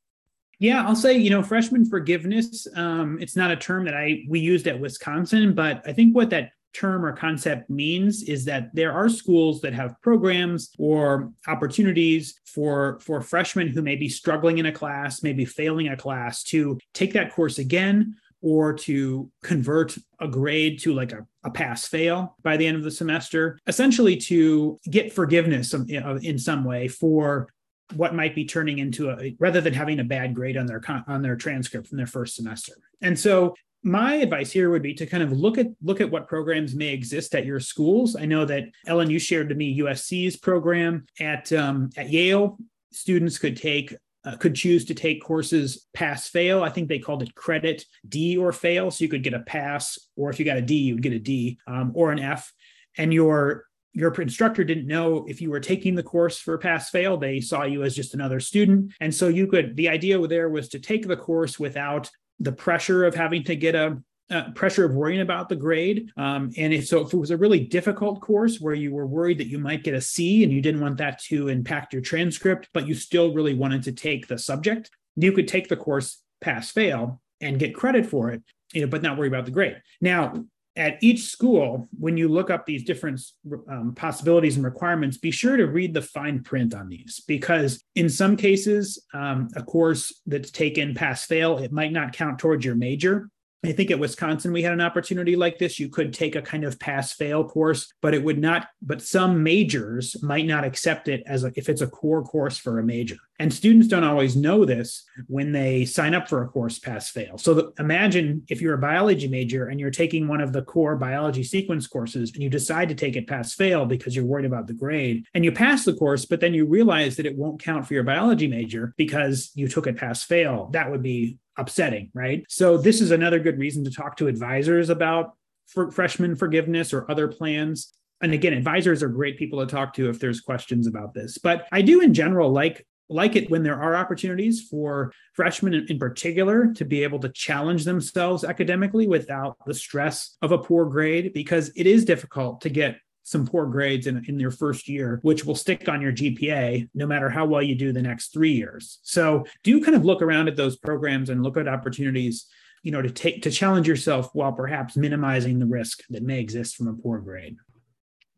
Yeah, I'll say, you know, freshman forgiveness, um, it's not a term that I we used at Wisconsin, but I think what that term or concept means is that there are schools that have programs or opportunities for for freshmen who may be struggling in a class, maybe failing a class to take that course again or to convert a grade to like a, a pass fail by the end of the semester, essentially to get forgiveness in some way for what might be turning into a rather than having a bad grade on their on their transcript from their first semester. And so my advice here would be to kind of look at look at what programs may exist at your schools. I know that Ellen, you shared to me USC's program at um, at Yale. Students could take uh, could choose to take courses pass fail. I think they called it credit D or fail. So you could get a pass, or if you got a D, you would get a D um, or an F. And your your instructor didn't know if you were taking the course for pass fail. They saw you as just another student. And so you could, the idea there was to take the course without the pressure of having to get a uh, pressure of worrying about the grade. Um, and if so, if it was a really difficult course where you were worried that you might get a C and you didn't want that to impact your transcript, but you still really wanted to take the subject, you could take the course pass fail and get credit for it, you know, but not worry about the grade. Now, at each school, when you look up these different um, possibilities and requirements, be sure to read the fine print on these because in some cases, um, a course that's taken pass fail, it might not count towards your major. I think at Wisconsin, we had an opportunity like this. You could take a kind of pass fail course, but it would not, but some majors might not accept it as a, if it's a core course for a major. And students don't always know this when they sign up for a course pass fail. So the, imagine if you're a biology major and you're taking one of the core biology sequence courses and you decide to take it pass fail because you're worried about the grade and you pass the course, but then you realize that it won't count for your biology major because you took it pass fail. That would be upsetting, right? So this is another good reason to talk to advisors about for freshman forgiveness or other plans. And again, advisors are great people to talk to if there's questions about this. But I do in general like like it when there are opportunities for freshmen in, particular to be able to challenge themselves academically without the stress of a poor grade because it is difficult to get some poor grades in, in your first year, which will stick on your GPA no matter how well you do the next three years. So do kind of look around at those programs and look at opportunities, you know, to take to challenge yourself while perhaps minimizing the risk that may exist from a poor grade.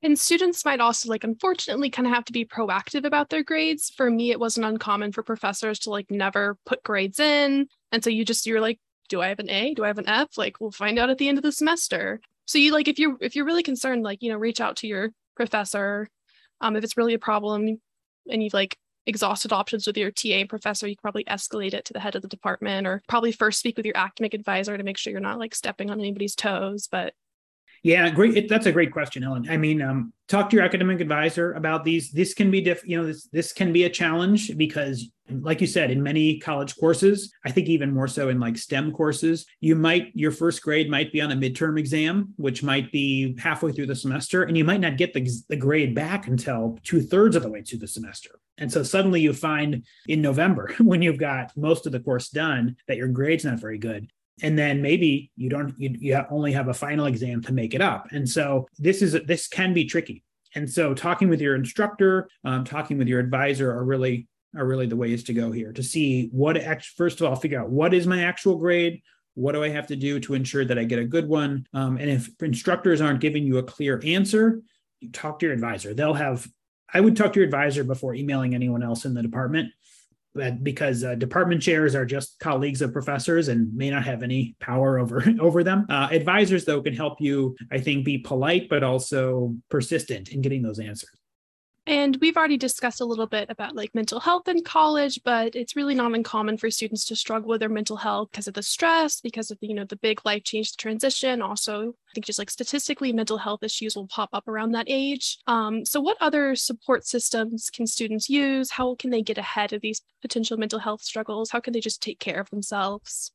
And students might also like unfortunately kind of have to be proactive about their grades. For me, it wasn't uncommon for professors to like never put grades in. And so you just you're like, do I have an A? Do I have an F? Like we'll find out at the end of the semester so you like if you're if you're really concerned like you know reach out to your professor um, if it's really a problem and you've like exhausted options with your TA professor, you can probably escalate it to the head of the department or probably first speak with your academic advisor to make sure you're not like stepping on anybody's toes. But Yeah, great. It, that's a great question, Ellen. I mean, um, talk to your academic advisor about these. This can be diff. You know, this this can be a challenge because, like you said, in many college courses, I think even more so in like STEM courses, you might your first grade might be on a midterm exam, which might be halfway through the semester, and you might not get the, the grade back until two thirds of the way through the semester. And so suddenly you find in November, when you've got most of the course done, that your grade's not very good and then maybe you don't you, you only have a final exam to make it up. And so this is this can be tricky. And so talking with your instructor um, talking with your advisor are really are really the ways to go here to see what first of all figure out what is my actual grade what do i have to do to ensure that i get a good one? Um, and if instructors aren't giving you a clear answer talk to your advisor. They'll have i would talk to your advisor before emailing anyone else in the department because uh, department chairs are just colleagues of professors and may not have any power over over them. Uh, advisors, though, can help you, I think, be polite but also persistent in getting those answers. And we've already discussed a little bit about like mental health in college, but it's really not uncommon for students to struggle with their mental health because of the stress, because of the, you know, the big life change transition. Also, I think just like statistically, mental health issues will pop up around that age. Um, so what other support systems can students use? How can they get ahead of these potential mental health struggles? How can they just take care of themselves?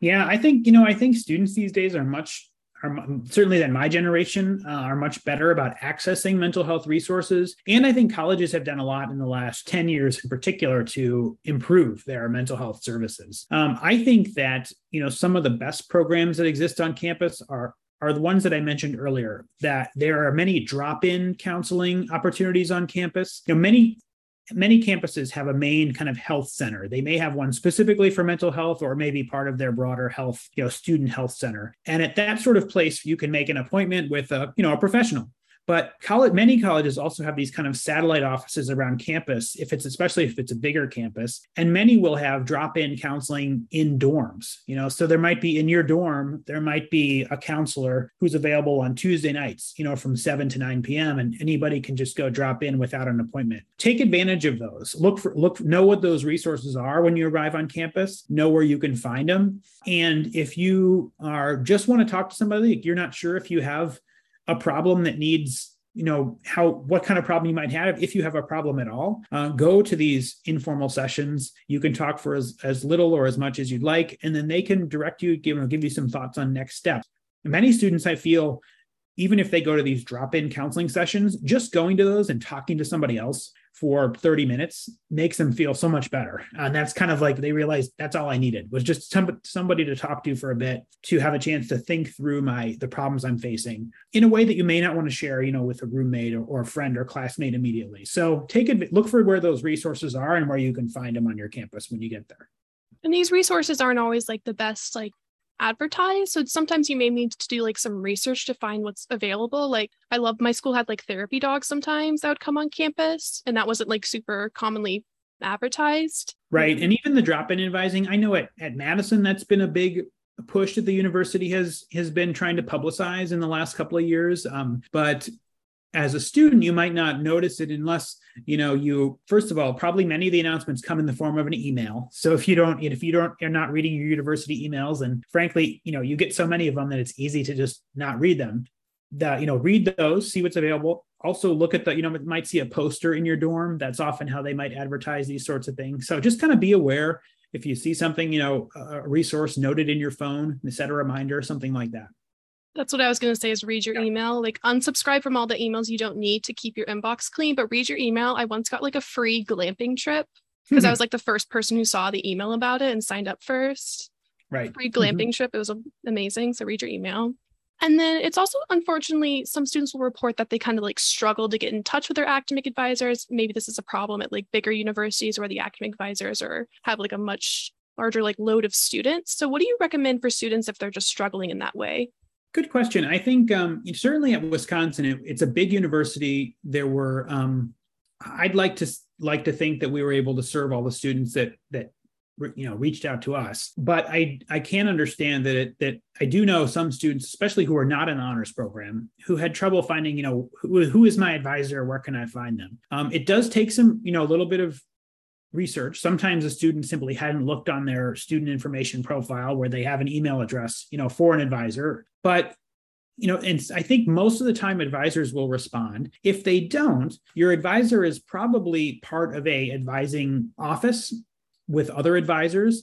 Yeah, I think, you know, I think students these days are much are certainly than my generation uh, are much better about accessing mental health resources and i think colleges have done a lot in the last 10 years in particular to improve their mental health services um, i think that you know some of the best programs that exist on campus are are the ones that I mentioned earlier, that there are many drop in counseling opportunities on campus. You know, many many campuses have a main kind of health center. They may have one specifically for mental health or maybe part of their broader health, you know, student health center. And at that sort of place, you can make an appointment with a, you know, a professional but college, many colleges also have these kind of satellite offices around campus, if it's especially if it's a bigger campus, and many will have drop-in counseling in dorms. You know, so there might be in your dorm, there might be a counselor who's available on Tuesday nights, you know, from 7 to 9 p.m. and anybody can just go drop in without an appointment. Take advantage of those. Look for look know what those resources are when you arrive on campus, know where you can find them. And if you are just want to talk to somebody, you're not sure if you have a problem that needs you know how what kind of problem you might have if you have a problem at all uh, go to these informal sessions. You can talk for as, as little or as much as you'd like and then they can direct you give, you give you some thoughts on next steps. Many students i feel even if they go to these drop-in counseling sessions just going to those and talking to somebody else for 30 minutes makes them feel so much better. And that's kind of like they realized that's all I needed was just some, somebody to talk to for a bit to have a chance to think through my the problems I'm facing in a way that you may not want to share, you know, with a roommate or, or a friend or classmate immediately. So take it, look for where those resources are and where you can find them on your campus when you get there. And these resources aren't always like the best like advertised. So sometimes you may need to do like some research to find what's available. Like I love my school had like therapy dogs sometimes that would come on campus, and that wasn't like super commonly advertised. Right. And even the drop-in advising, I know at, at Madison that's been a big push that the university has has been trying to publicize in the last couple of years. Um, but as a student you might not notice it unless you know you first of all probably many of the announcements come in the form of an email. So if you don't if you don't you're not reading your university emails and frankly you know you get so many of them that it's easy to just not read them that you know read those see what's available. Also look at the you know might see a poster in your dorm. That's often how they might advertise these sorts of things. So just kind of be aware if you see something you know a resource noted in your phone set a reminder something like that that's what I was going to say is read your yeah. email. Like unsubscribe from all the emails you don't need to keep your inbox clean, but read your email. I once got like a free glamping trip because mm-hmm. I was like the first person who saw the email about it and signed up first. Right. Free glamping mm-hmm. trip. It was amazing. So read your email. And then it's also unfortunately some students will report that they kind of like struggle to get in touch with their academic advisors. Maybe this is a problem at like bigger universities where the academic advisors are have like a much larger like load of students. So what do you recommend for students if they're just struggling in that way? Good question. I think um, certainly at Wisconsin, it, it's a big university. There were, um, I'd like to like to think that we were able to serve all the students that that you know reached out to us. But I I can understand that it, that I do know some students, especially who are not in honors program, who had trouble finding you know who, who is my advisor, where can I find them. Um, it does take some you know a little bit of research. Sometimes a student simply hadn't looked on their student information profile where they have an email address, you know, for an advisor. But you know, and I think most of the time advisors will respond. If they don't, your advisor is probably part of a advising office with other advisors.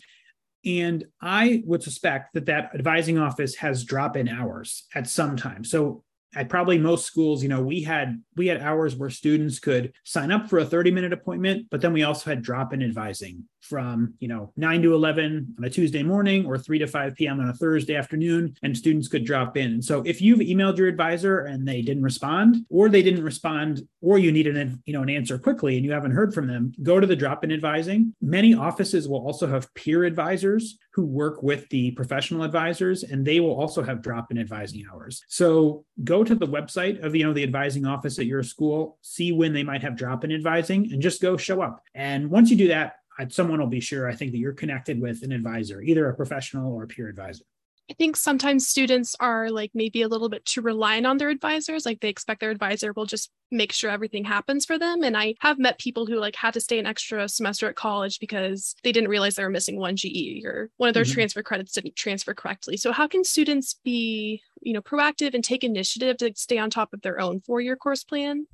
And I would suspect that that advising office has drop in hours at some time. So at probably most schools, you know, we had we had hours where students could sign up for a 30 minute appointment, but then we also had drop in advising from you know 9 to 11 on a tuesday morning or 3 to 5 p.m on a thursday afternoon and students could drop in. So if you've emailed your advisor and they didn't respond or they didn't respond or you need an you know an answer quickly and you haven't heard from them go to the drop-in advising. Many offices will also have peer advisors who work with the professional advisors and they will also have drop-in advising hours so go to the website of you know the advising office at your school see when they might have drop-in advising and just go show up and once you do that someone will be sure I think that you're connected with an advisor, either a professional or a peer advisor. I think sometimes students are like maybe a little bit too reliant on their advisors. Like they expect their advisor will just make sure everything happens for them. And I have met people who like had to stay an extra semester at college because they didn't realize they were missing one GE or one of their mm-hmm. transfer credits didn't transfer correctly. So how can students be, you know, proactive and take initiative to stay on top of their own four-year course plan?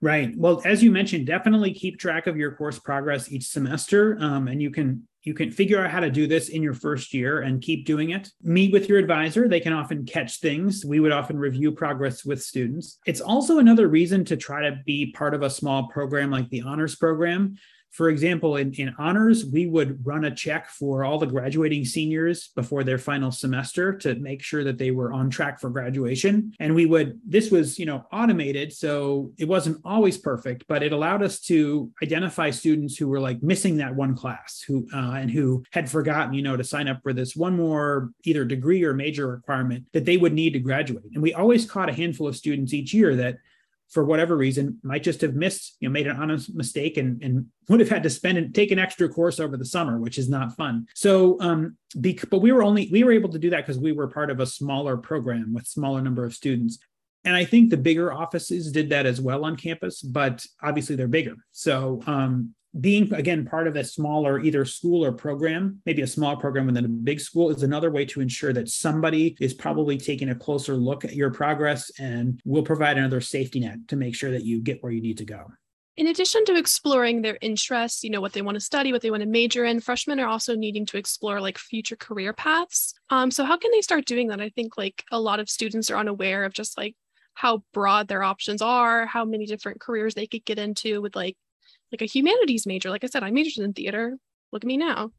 Right. Well, as you mentioned, definitely keep track of your course progress each semester, um, and you can you can figure out how to do this in your first year and keep doing it. Meet with your advisor. They can often catch things. We would often review progress with students. It's also another reason to try to be part of a small program like the honors program for example, in, in honors, we would run a check for all the graduating seniors before their final semester to make sure that they were on track for graduation. And we would, this was, you know, automated. So it wasn't always perfect, but it allowed us to identify students who were like missing that one class who, uh, and who had forgotten, you know, to sign up for this one more either degree or major requirement that they would need to graduate. And we always caught a handful of students each year that for whatever reason might just have missed you know made an honest mistake and and would have had to spend and take an extra course over the summer which is not fun. So um bec- but we were only we were able to do that because we were part of a smaller program with smaller number of students. And i think the bigger offices did that as well on campus but obviously they're bigger. So um being again part of a smaller either school or program maybe a small program within a big school is another way to ensure that somebody is probably taking a closer look at your progress and will provide another safety net to make sure that you get where you need to go in addition to exploring their interests, you know, what they want to study, what they want to major in, freshmen are also needing to explore like future career paths. Um, so how can they start doing that? I think like a lot of students are unaware of just like how broad their options are, how many different careers they could get into with like like a humanities major. Like I said, I majored in theater. Look at me now.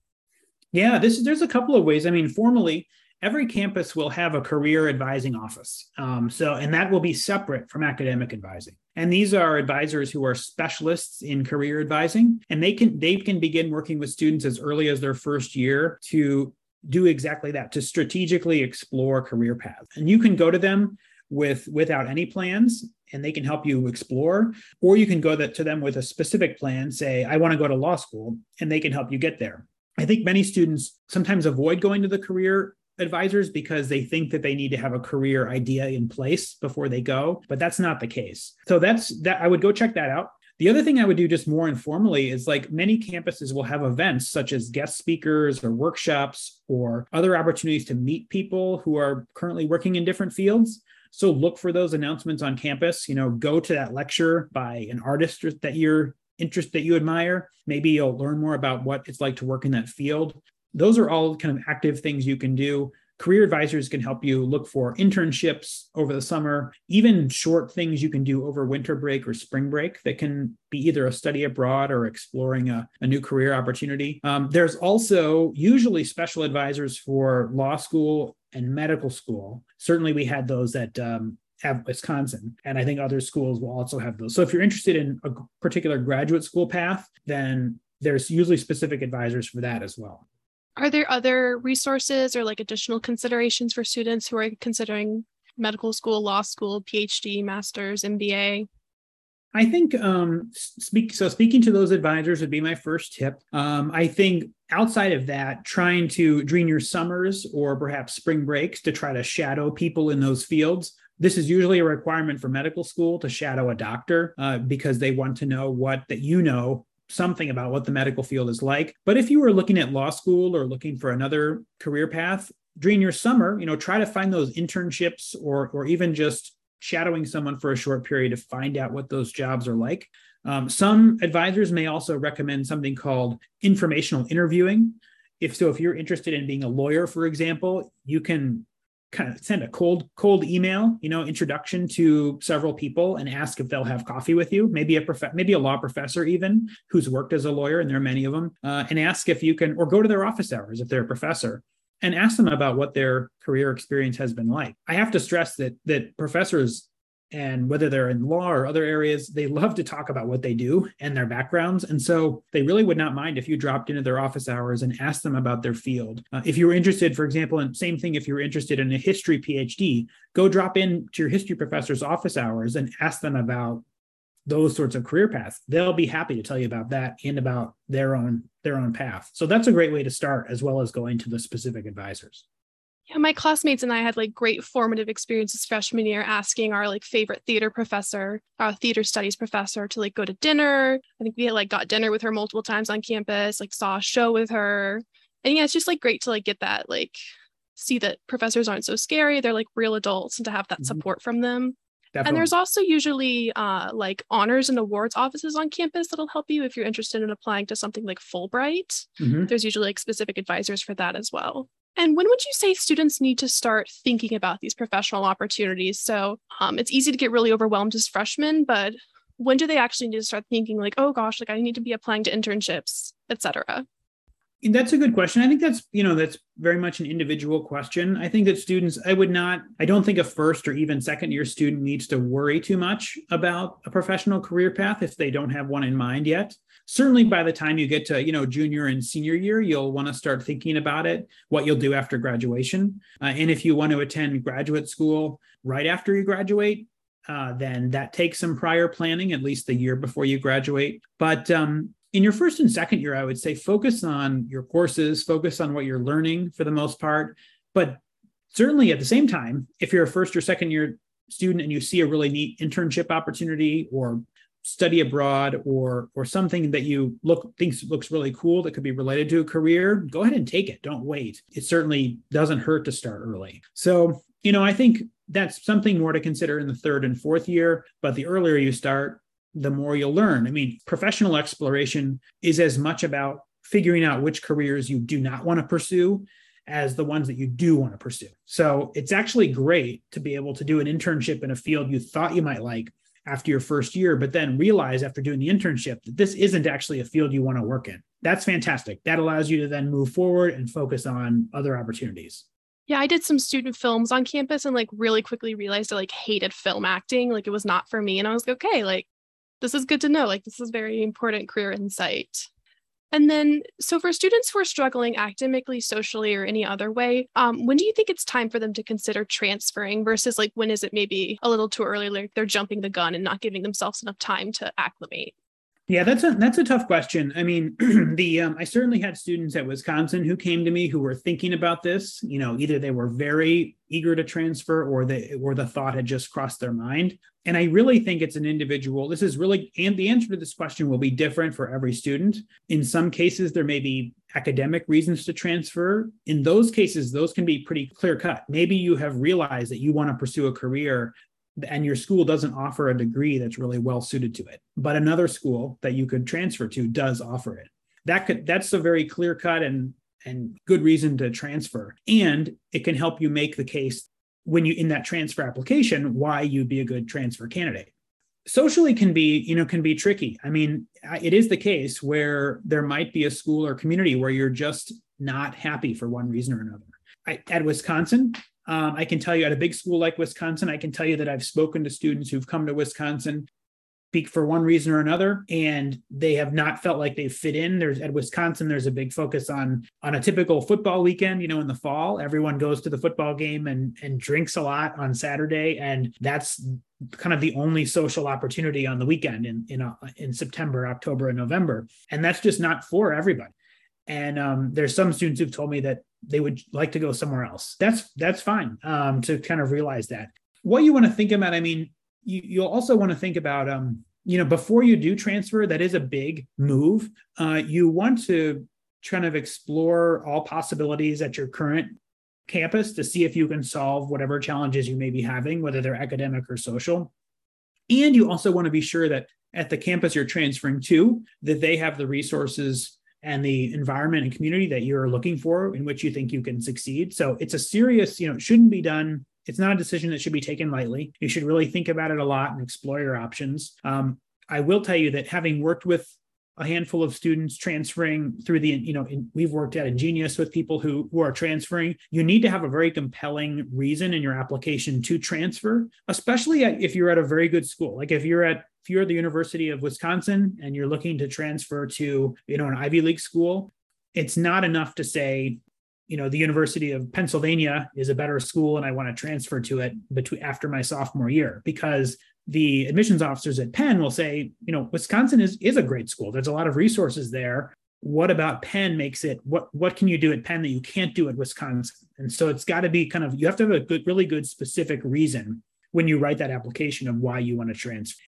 Yeah, this there's a couple of ways. I mean, formally, every campus will have a career advising office. Um, so, and that will be separate from academic advising. And these are advisors who are specialists in career advising, and they can they can begin working with students as early as their first year to do exactly that to strategically explore career paths. And you can go to them with without any plans and they can help you explore or you can go to them with a specific plan say i want to go to law school and they can help you get there. I think many students sometimes avoid going to the career advisors because they think that they need to have a career idea in place before they go but that's not the case. So that's that i would go check that out. The other thing I would do just more informally is like many campuses will have events such as guest speakers or workshops or other opportunities to meet people who are currently working in different fields. So look for those announcements on campus. You know, go to that lecture by an artist that you're interest that you admire. Maybe you'll learn more about what it's like to work in that field. Those are all kind of active things you can do Career advisors can help you look for internships over the summer, even short things you can do over winter break or spring break that can be either a study abroad or exploring a, a new career opportunity. Um, there's also usually special advisors for law school and medical school. Certainly, we had those at um, at Wisconsin, and I think other schools will also have those. So, if you're interested in a particular graduate school path, then there's usually specific advisors for that as well. Are there other resources or like additional considerations for students who are considering medical school, law school, PhD, master's, MBA? I think um, speak so speaking to those advisors would be my first tip. Um, I think outside of that, trying to during your summers or perhaps spring breaks to try to shadow people in those fields. This is usually a requirement for medical school to shadow a doctor uh, because they want to know what that you know something about what the medical field is like. But if you were looking at law school or looking for another career path, during your summer, you know, try to find those internships or or even just shadowing someone for a short period to find out what those jobs are like. Um, some advisors may also recommend something called informational interviewing. If so, if you're interested in being a lawyer, for example, you can kind of send a cold cold email you know introduction to several people and ask if they'll have coffee with you. Maybe a prof- maybe a law professor even who's worked as a lawyer and there are many of them uh, and ask if you can or go to their office hours if they're a professor and ask them about what their career experience has been like. I have to stress that that professors and whether they're in law or other areas, they love to talk about what they do and their backgrounds. And so they really would not mind if you dropped into their office hours and asked them about their field. Uh, if you were interested, for example, and same thing, if you were interested in a history PhD, go drop in to your history professor's office hours and ask them about those sorts of career paths they'll be happy to tell you about that and about their own their own path so that's a great way to start as well as going to the specific advisors yeah, my classmates and I had like great formative experiences freshman year asking our like favorite theater professor, our theater studies professor to like go to dinner. I think we had like got dinner with her multiple times on campus, like saw a show with her. And yeah, it's just like great to like get that like see that professors aren't so scary. They're like real adults and to have that mm-hmm. support from them. Definitely. And there's also usually uh, like honors and awards offices on campus that'll help you if you're interested in applying to something like Fulbright. Mm-hmm. There's usually like specific advisors for that as well. And when would you say students need to start thinking about these professional opportunities? So um, it's easy to get really overwhelmed as freshmen, but when do they actually need to start thinking like, oh gosh, like I need to be applying to internships, et cetera? That's a good question. I think that's, you know, that's very much an individual question. I think that students, I would not, I don't think a first or even second year student needs to worry too much about a professional career path if they don't have one in mind yet certainly by the time you get to you know junior and senior year you'll want to start thinking about it what you'll do after graduation. Uh, and if you want to attend graduate school right after you graduate uh, then that takes some prior planning at least the year before you graduate. But um, in your first and second year i would say focus on your courses focus on what you're learning for the most part. But certainly at the same time if you're a first or second year student and you see a really neat internship opportunity or study abroad or or something that you look thinks looks really cool that could be related to a career go ahead and take it. Don't wait. It certainly doesn't hurt to start early. So you know i think that's something more to consider in the third and fourth year but the earlier you start the more you'll learn. I mean professional exploration is as much about figuring out which careers you do not want to pursue as the ones that you do want to pursue. So it's actually great to be able to do an internship in a field you thought you might like after your first year, but then realize after doing the internship that this isn't actually a field you want to work in. That's fantastic. That allows you to then move forward and focus on other opportunities. Yeah, I did some student films on campus and like really quickly realized I like hated film acting. Like it was not for me. And I was like, okay, like this is good to know. Like this is very important career insight. And then, so for students who are struggling academically, socially, or any other way, um, when do you think it's time for them to consider transferring versus like when is it maybe a little too early, like they're jumping the gun and not giving themselves enough time to acclimate? Yeah, that's a that's a tough question. I mean, the um, I certainly had students at Wisconsin who came to me who were thinking about this. You know, either they were very eager to transfer or the or the thought had just crossed their mind. And I really think it's an individual. This is really and the answer to this question will be different for every student. In some cases, there may be academic reasons to transfer. In those cases, those can be pretty clear cut. Maybe you have realized that you want to pursue a career and your school doesn't offer a degree that's really well suited to it but another school that you could transfer to does offer it. That could that's a very clear cut and and good reason to transfer. And it can help you make the case when you in that transfer application why you'd be a good transfer candidate. Socially can be you know can be tricky. I mean it is the case where there might be a school or community where you're just not happy for one reason or another. I, at wisconsin um, I can tell you at a big school like Wisconsin, I can tell you that I've spoken to students who've come to Wisconsin for one reason or another and they have not felt like they fit in. There's at wisconsin there's a big focus on on a typical football weekend. You know in the fall everyone goes to the football game and and drinks a lot on saturday and that's kind of the only social opportunity on the weekend in in, uh, in september october and november. And that's just not for everybody. And um, there's some students who've told me that they would like to go somewhere else. That's that's fine um, to kind of realize that. What you want to think about, I mean, you, you'll also want to think about, um, you know, before you do transfer, that is a big move. Uh, you want to kind of explore all possibilities at your current campus to see if you can solve whatever challenges you may be having, whether they're academic or social. And you also want to be sure that at the campus you're transferring to, that they have the resources and the environment and community that you're looking for in which you think you can succeed. So it's a serious, you know, it shouldn't be done. It's not a decision that should be taken lightly. You should really think about it a lot and explore your options. Um, I will tell you that having worked with a handful of students transferring through the you know in, we've worked at InGenius with people who who are transferring. You need to have a very compelling reason in your application to transfer especially if you're at a very good school. Like if you're at if you're at the university of wisconsin and you're looking to transfer to you know an ivy league school it's not enough to say you know the university of pennsylvania is a better school and i want to transfer to it between after my sophomore year because the admissions officers at Penn will say, you know, Wisconsin is is a great school. There's a lot of resources there. What about Penn makes it what what can you do at Penn that you can't do at Wisconsin? And so it's got to be kind of you have to have a good, really good specific reason when you write that application of why you want to transfer.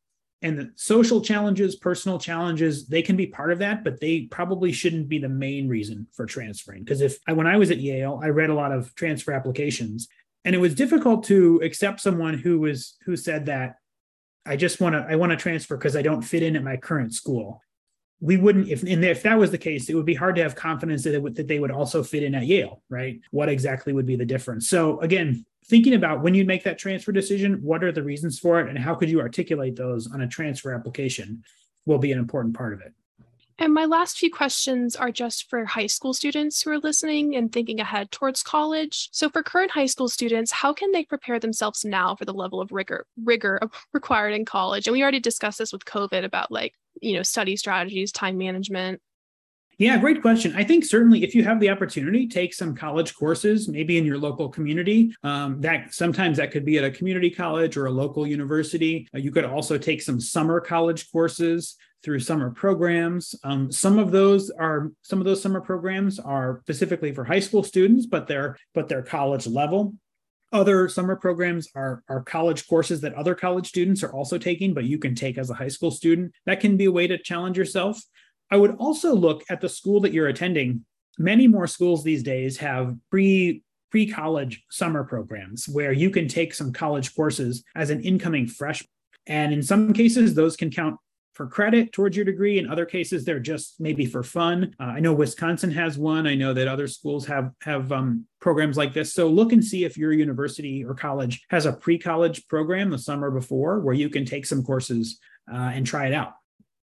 And the social challenges, personal challenges, they can be part of that, but they probably shouldn't be the main reason for transferring. Because if I, when I was at Yale, I read a lot of transfer applications, and it was difficult to accept someone who was who said that I just want to I want to transfer because I don't fit in at my current school. We wouldn't if if that was the case, it would be hard to have confidence that would, that they would also fit in at Yale, right? What exactly would be the difference? So again, thinking about when you make that transfer decision, what are the reasons for it, and how could you articulate those on a transfer application, will be an important part of it. And my last few questions are just for high school students who are listening and thinking ahead towards college. So for current high school students, how can they prepare themselves now for the level of rigor rigor required in college? And we already discussed this with COVID about like, you know, study strategies, time management. Yeah, great question. I think certainly if you have the opportunity, take some college courses, maybe in your local community. Um, that sometimes that could be at a community college or a local university. Uh, you could also take some summer college courses through summer programs. Um, some of those are some of those summer programs are specifically for high school students, but they're but they're college level. Other summer programs are, are college courses that other college students are also taking, but you can take as a high school student. That can be a way to challenge yourself. I would also look at the school that you're attending. Many more schools these days have pre pre college summer programs where you can take some college courses as an incoming freshman. And in some cases, those can count for credit towards your degree. In other cases, they're just maybe for fun. Uh, I know Wisconsin has one. I know that other schools have have um, programs like this. So look and see if your university or college has a pre-college program the summer before where you can take some courses uh, and try it out.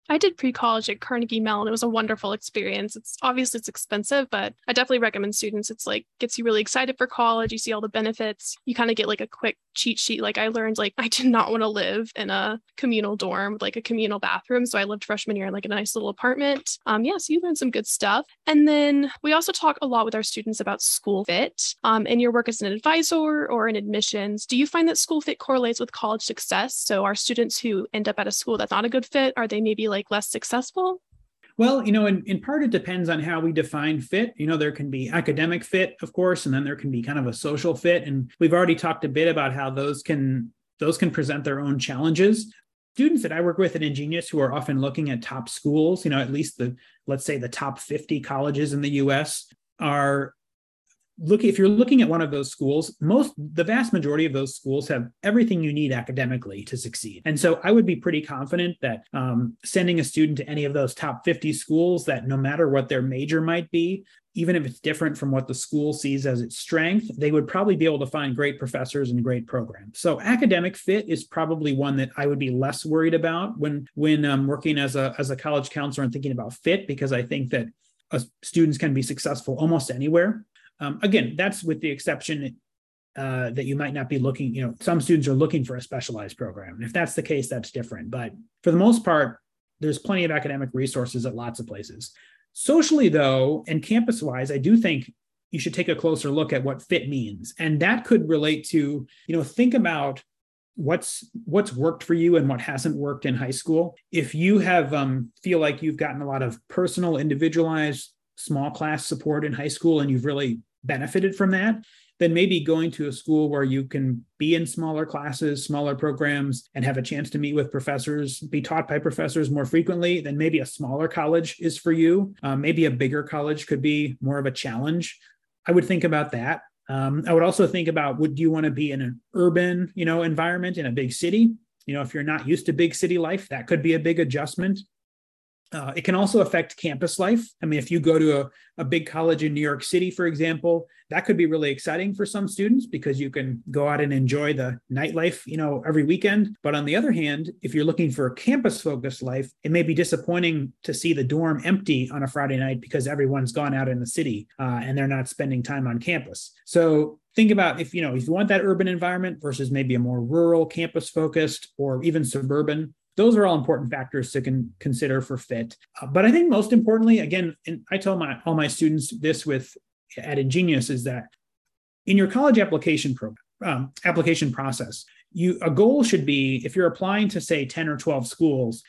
I did pre-college at Carnegie Mellon. It was a wonderful experience. It's obviously it's expensive, but I definitely recommend students. It's like gets you really excited for college. You see all the benefits. You kind of get like a quick cheat sheet. Like I learned like I did not want to live in a communal dorm with like a communal bathroom. So I lived freshman year in like a nice little apartment. Um, yeah, so you learn some good stuff. And then we also talk a lot with our students about school fit. Um, in your work as an advisor or in admissions, do you find that school fit correlates with college success? So our students who end up at a school that's not a good fit, are they maybe like less successful? Well, you know, in, in part, it depends on how we define fit. You know, there can be academic fit, of course, and then there can be kind of a social fit. And we've already talked a bit about how those can those can present their own challenges. Students that I work with at InGenius who are often looking at top schools, you know, at least the let's say the top 50 colleges in the US are look if you're looking at one of those schools most the vast majority of those schools have everything you need academically to succeed. And so i would be pretty confident that um, sending a student to any of those top 50 schools that no matter what their major might be even if it's different from what the school sees as its strength they would probably be able to find great professors and great programs. So academic fit is probably one that i would be less worried about when when um, working as a as a college counselor and thinking about fit because i think that uh, students can be successful almost anywhere um, again, that's with the exception uh, that you might not be looking, you know, some students are looking for a specialized program. And if that's the case, that's different. But for the most part, there's plenty of academic resources at lots of places. Socially, though, and campus wise, I do think you should take a closer look at what fit means. And that could relate to, you know, think about what's what's worked for you and what hasn't worked in high school if you have um, feel like you've gotten a lot of personal individualized small class support in high school and you've really benefited from that, then maybe going to a school where you can be in smaller classes, smaller programs, and have a chance to meet with professors, be taught by professors more frequently, then maybe a smaller college is for you. Um, maybe a bigger college could be more of a challenge. I would think about that. Um, I would also think about would you want to be in an urban, you know, environment in a big city? You know, if you're not used to big city life, that could be a big adjustment. Uh, it can also affect campus life. I mean, if you go to a, a big college in New York City, for example, that could be really exciting for some students because you can go out and enjoy the nightlife, you know, every weekend. But on the other hand, if you're looking for a campus focused life, it may be disappointing to see the dorm empty on a Friday night because everyone's gone out in the city uh, and they're not spending time on campus. So think about if you know if you want that urban environment versus maybe a more rural campus focused or even suburban those are all important factors to con- consider for fit. Uh, but I think most importantly, again, and I tell my all my students this with at InGenius is that in your college application program um, application process, you a goal should be if you're applying to say 10 or 12 schools,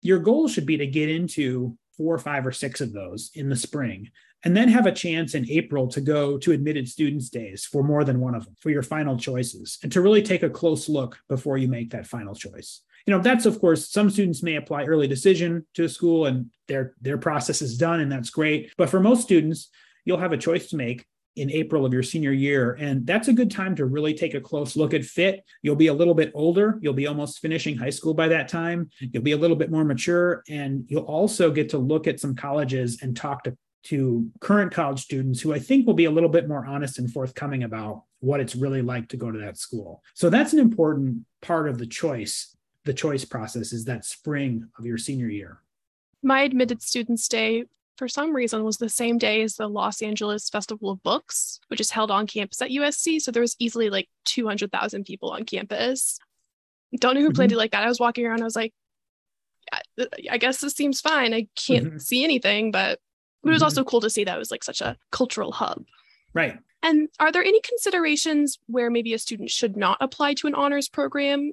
your goal should be to get into four, or five, or six of those in the spring and then have a chance in April to go to admitted students days for more than one of them for your final choices and to really take a close look before you make that final choice you know that's of course some students may apply early decision to a school and their their process is done and that's great but for most students you'll have a choice to make in April of your senior year. And that's a good time to really take a close look at fit. You'll be a little bit older. You'll be almost finishing high school by that time. You'll be a little bit more mature. And you'll also get to look at some colleges and talk to, to current college students who I think will be a little bit more honest and forthcoming about what it's really like to go to that school. So that's an important part of the choice the choice process is that spring of your senior year. My admitted students day for some reason was the same day as the Los Angeles Festival of Books, which is held on campus at USC. So there was easily like 200,000 people on campus. Don't know who mm-hmm. planned it like that. I was walking around, I was like, I guess this seems fine. I can't mm-hmm. see anything, but but it was mm-hmm. also cool to see that it was like such a cultural hub. Right. And are there any considerations where maybe a student should not apply to an honors program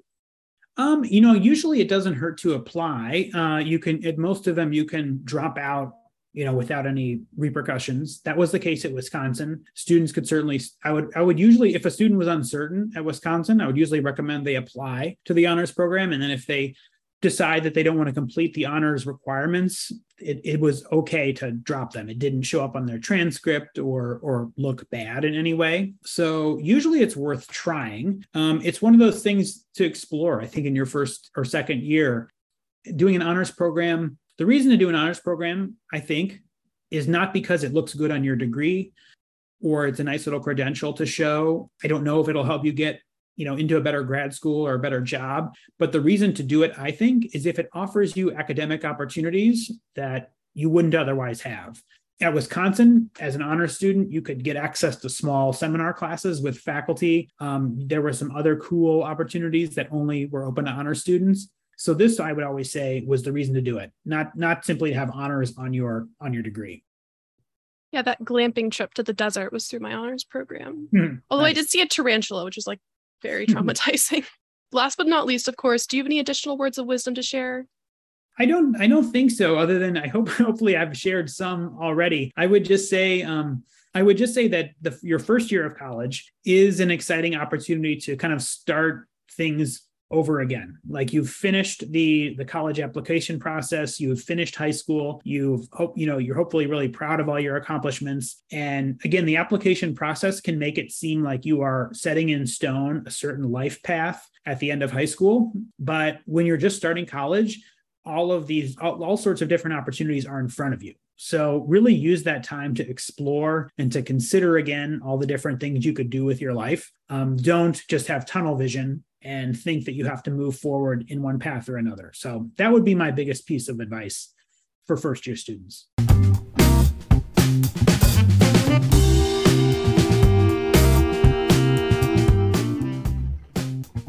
um, you know, usually it doesn't hurt to apply. Uh, you can, at most of them, you can drop out, you know, without any repercussions. That was the case at Wisconsin. Students could certainly, I would, I would usually, if a student was uncertain at Wisconsin, I would usually recommend they apply to the honors program. And then if they decide that they don't want to complete the honors requirements, it, it was okay to drop them. It didn't show up on their transcript or or look bad in any way. So usually it's worth trying. Um, it's one of those things to explore. I think in your first or second year, doing an honors program. The reason to do an honors program, I think, is not because it looks good on your degree or it's a nice little credential to show. I don't know if it'll help you get you know into a better grad school or a better job but the reason to do it i think is if it offers you academic opportunities that you wouldn't otherwise have at wisconsin as an honor student you could get access to small seminar classes with faculty um, there were some other cool opportunities that only were open to honor students so this i would always say was the reason to do it not not simply to have honors on your on your degree yeah, that glamping trip to the desert was through my honors program. Mm-hmm. Although nice. I did see a tarantula, which was like very traumatizing. Last but not least, of course, do you have any additional words of wisdom to share? I don't I don't think so other than I hope hopefully I've shared some already. I would just say um, I would just say that the, your first year of college is an exciting opportunity to kind of start things over again. Like you've finished the the college application process you've finished high school you've hope you know you're hopefully really proud of all your accomplishments. And again the application process can make it seem like you are setting in stone a certain life path at the end of high school. But when you're just starting college all of these all, all sorts of different opportunities are in front of you. So, really use that time to explore and to consider again all the different things you could do with your life. Um, don't just have tunnel vision and think that you have to move forward in one path or another. So that would be my biggest piece of advice for first year students.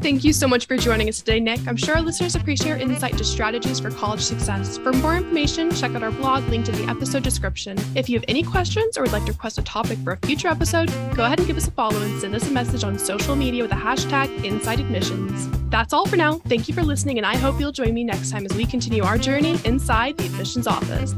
Thank you so much for joining us today, Nick. I'm sure our listeners appreciate your insight to strategies for college success. For more information, check out our blog linked in the episode description. If you have any questions or would like to request a topic for a future episode, go ahead and give us a follow and send us a message on social media with the hashtag Inside Admissions. That's all for now. Thank you for listening, and I hope you'll join me next time as we continue our journey inside the admissions office.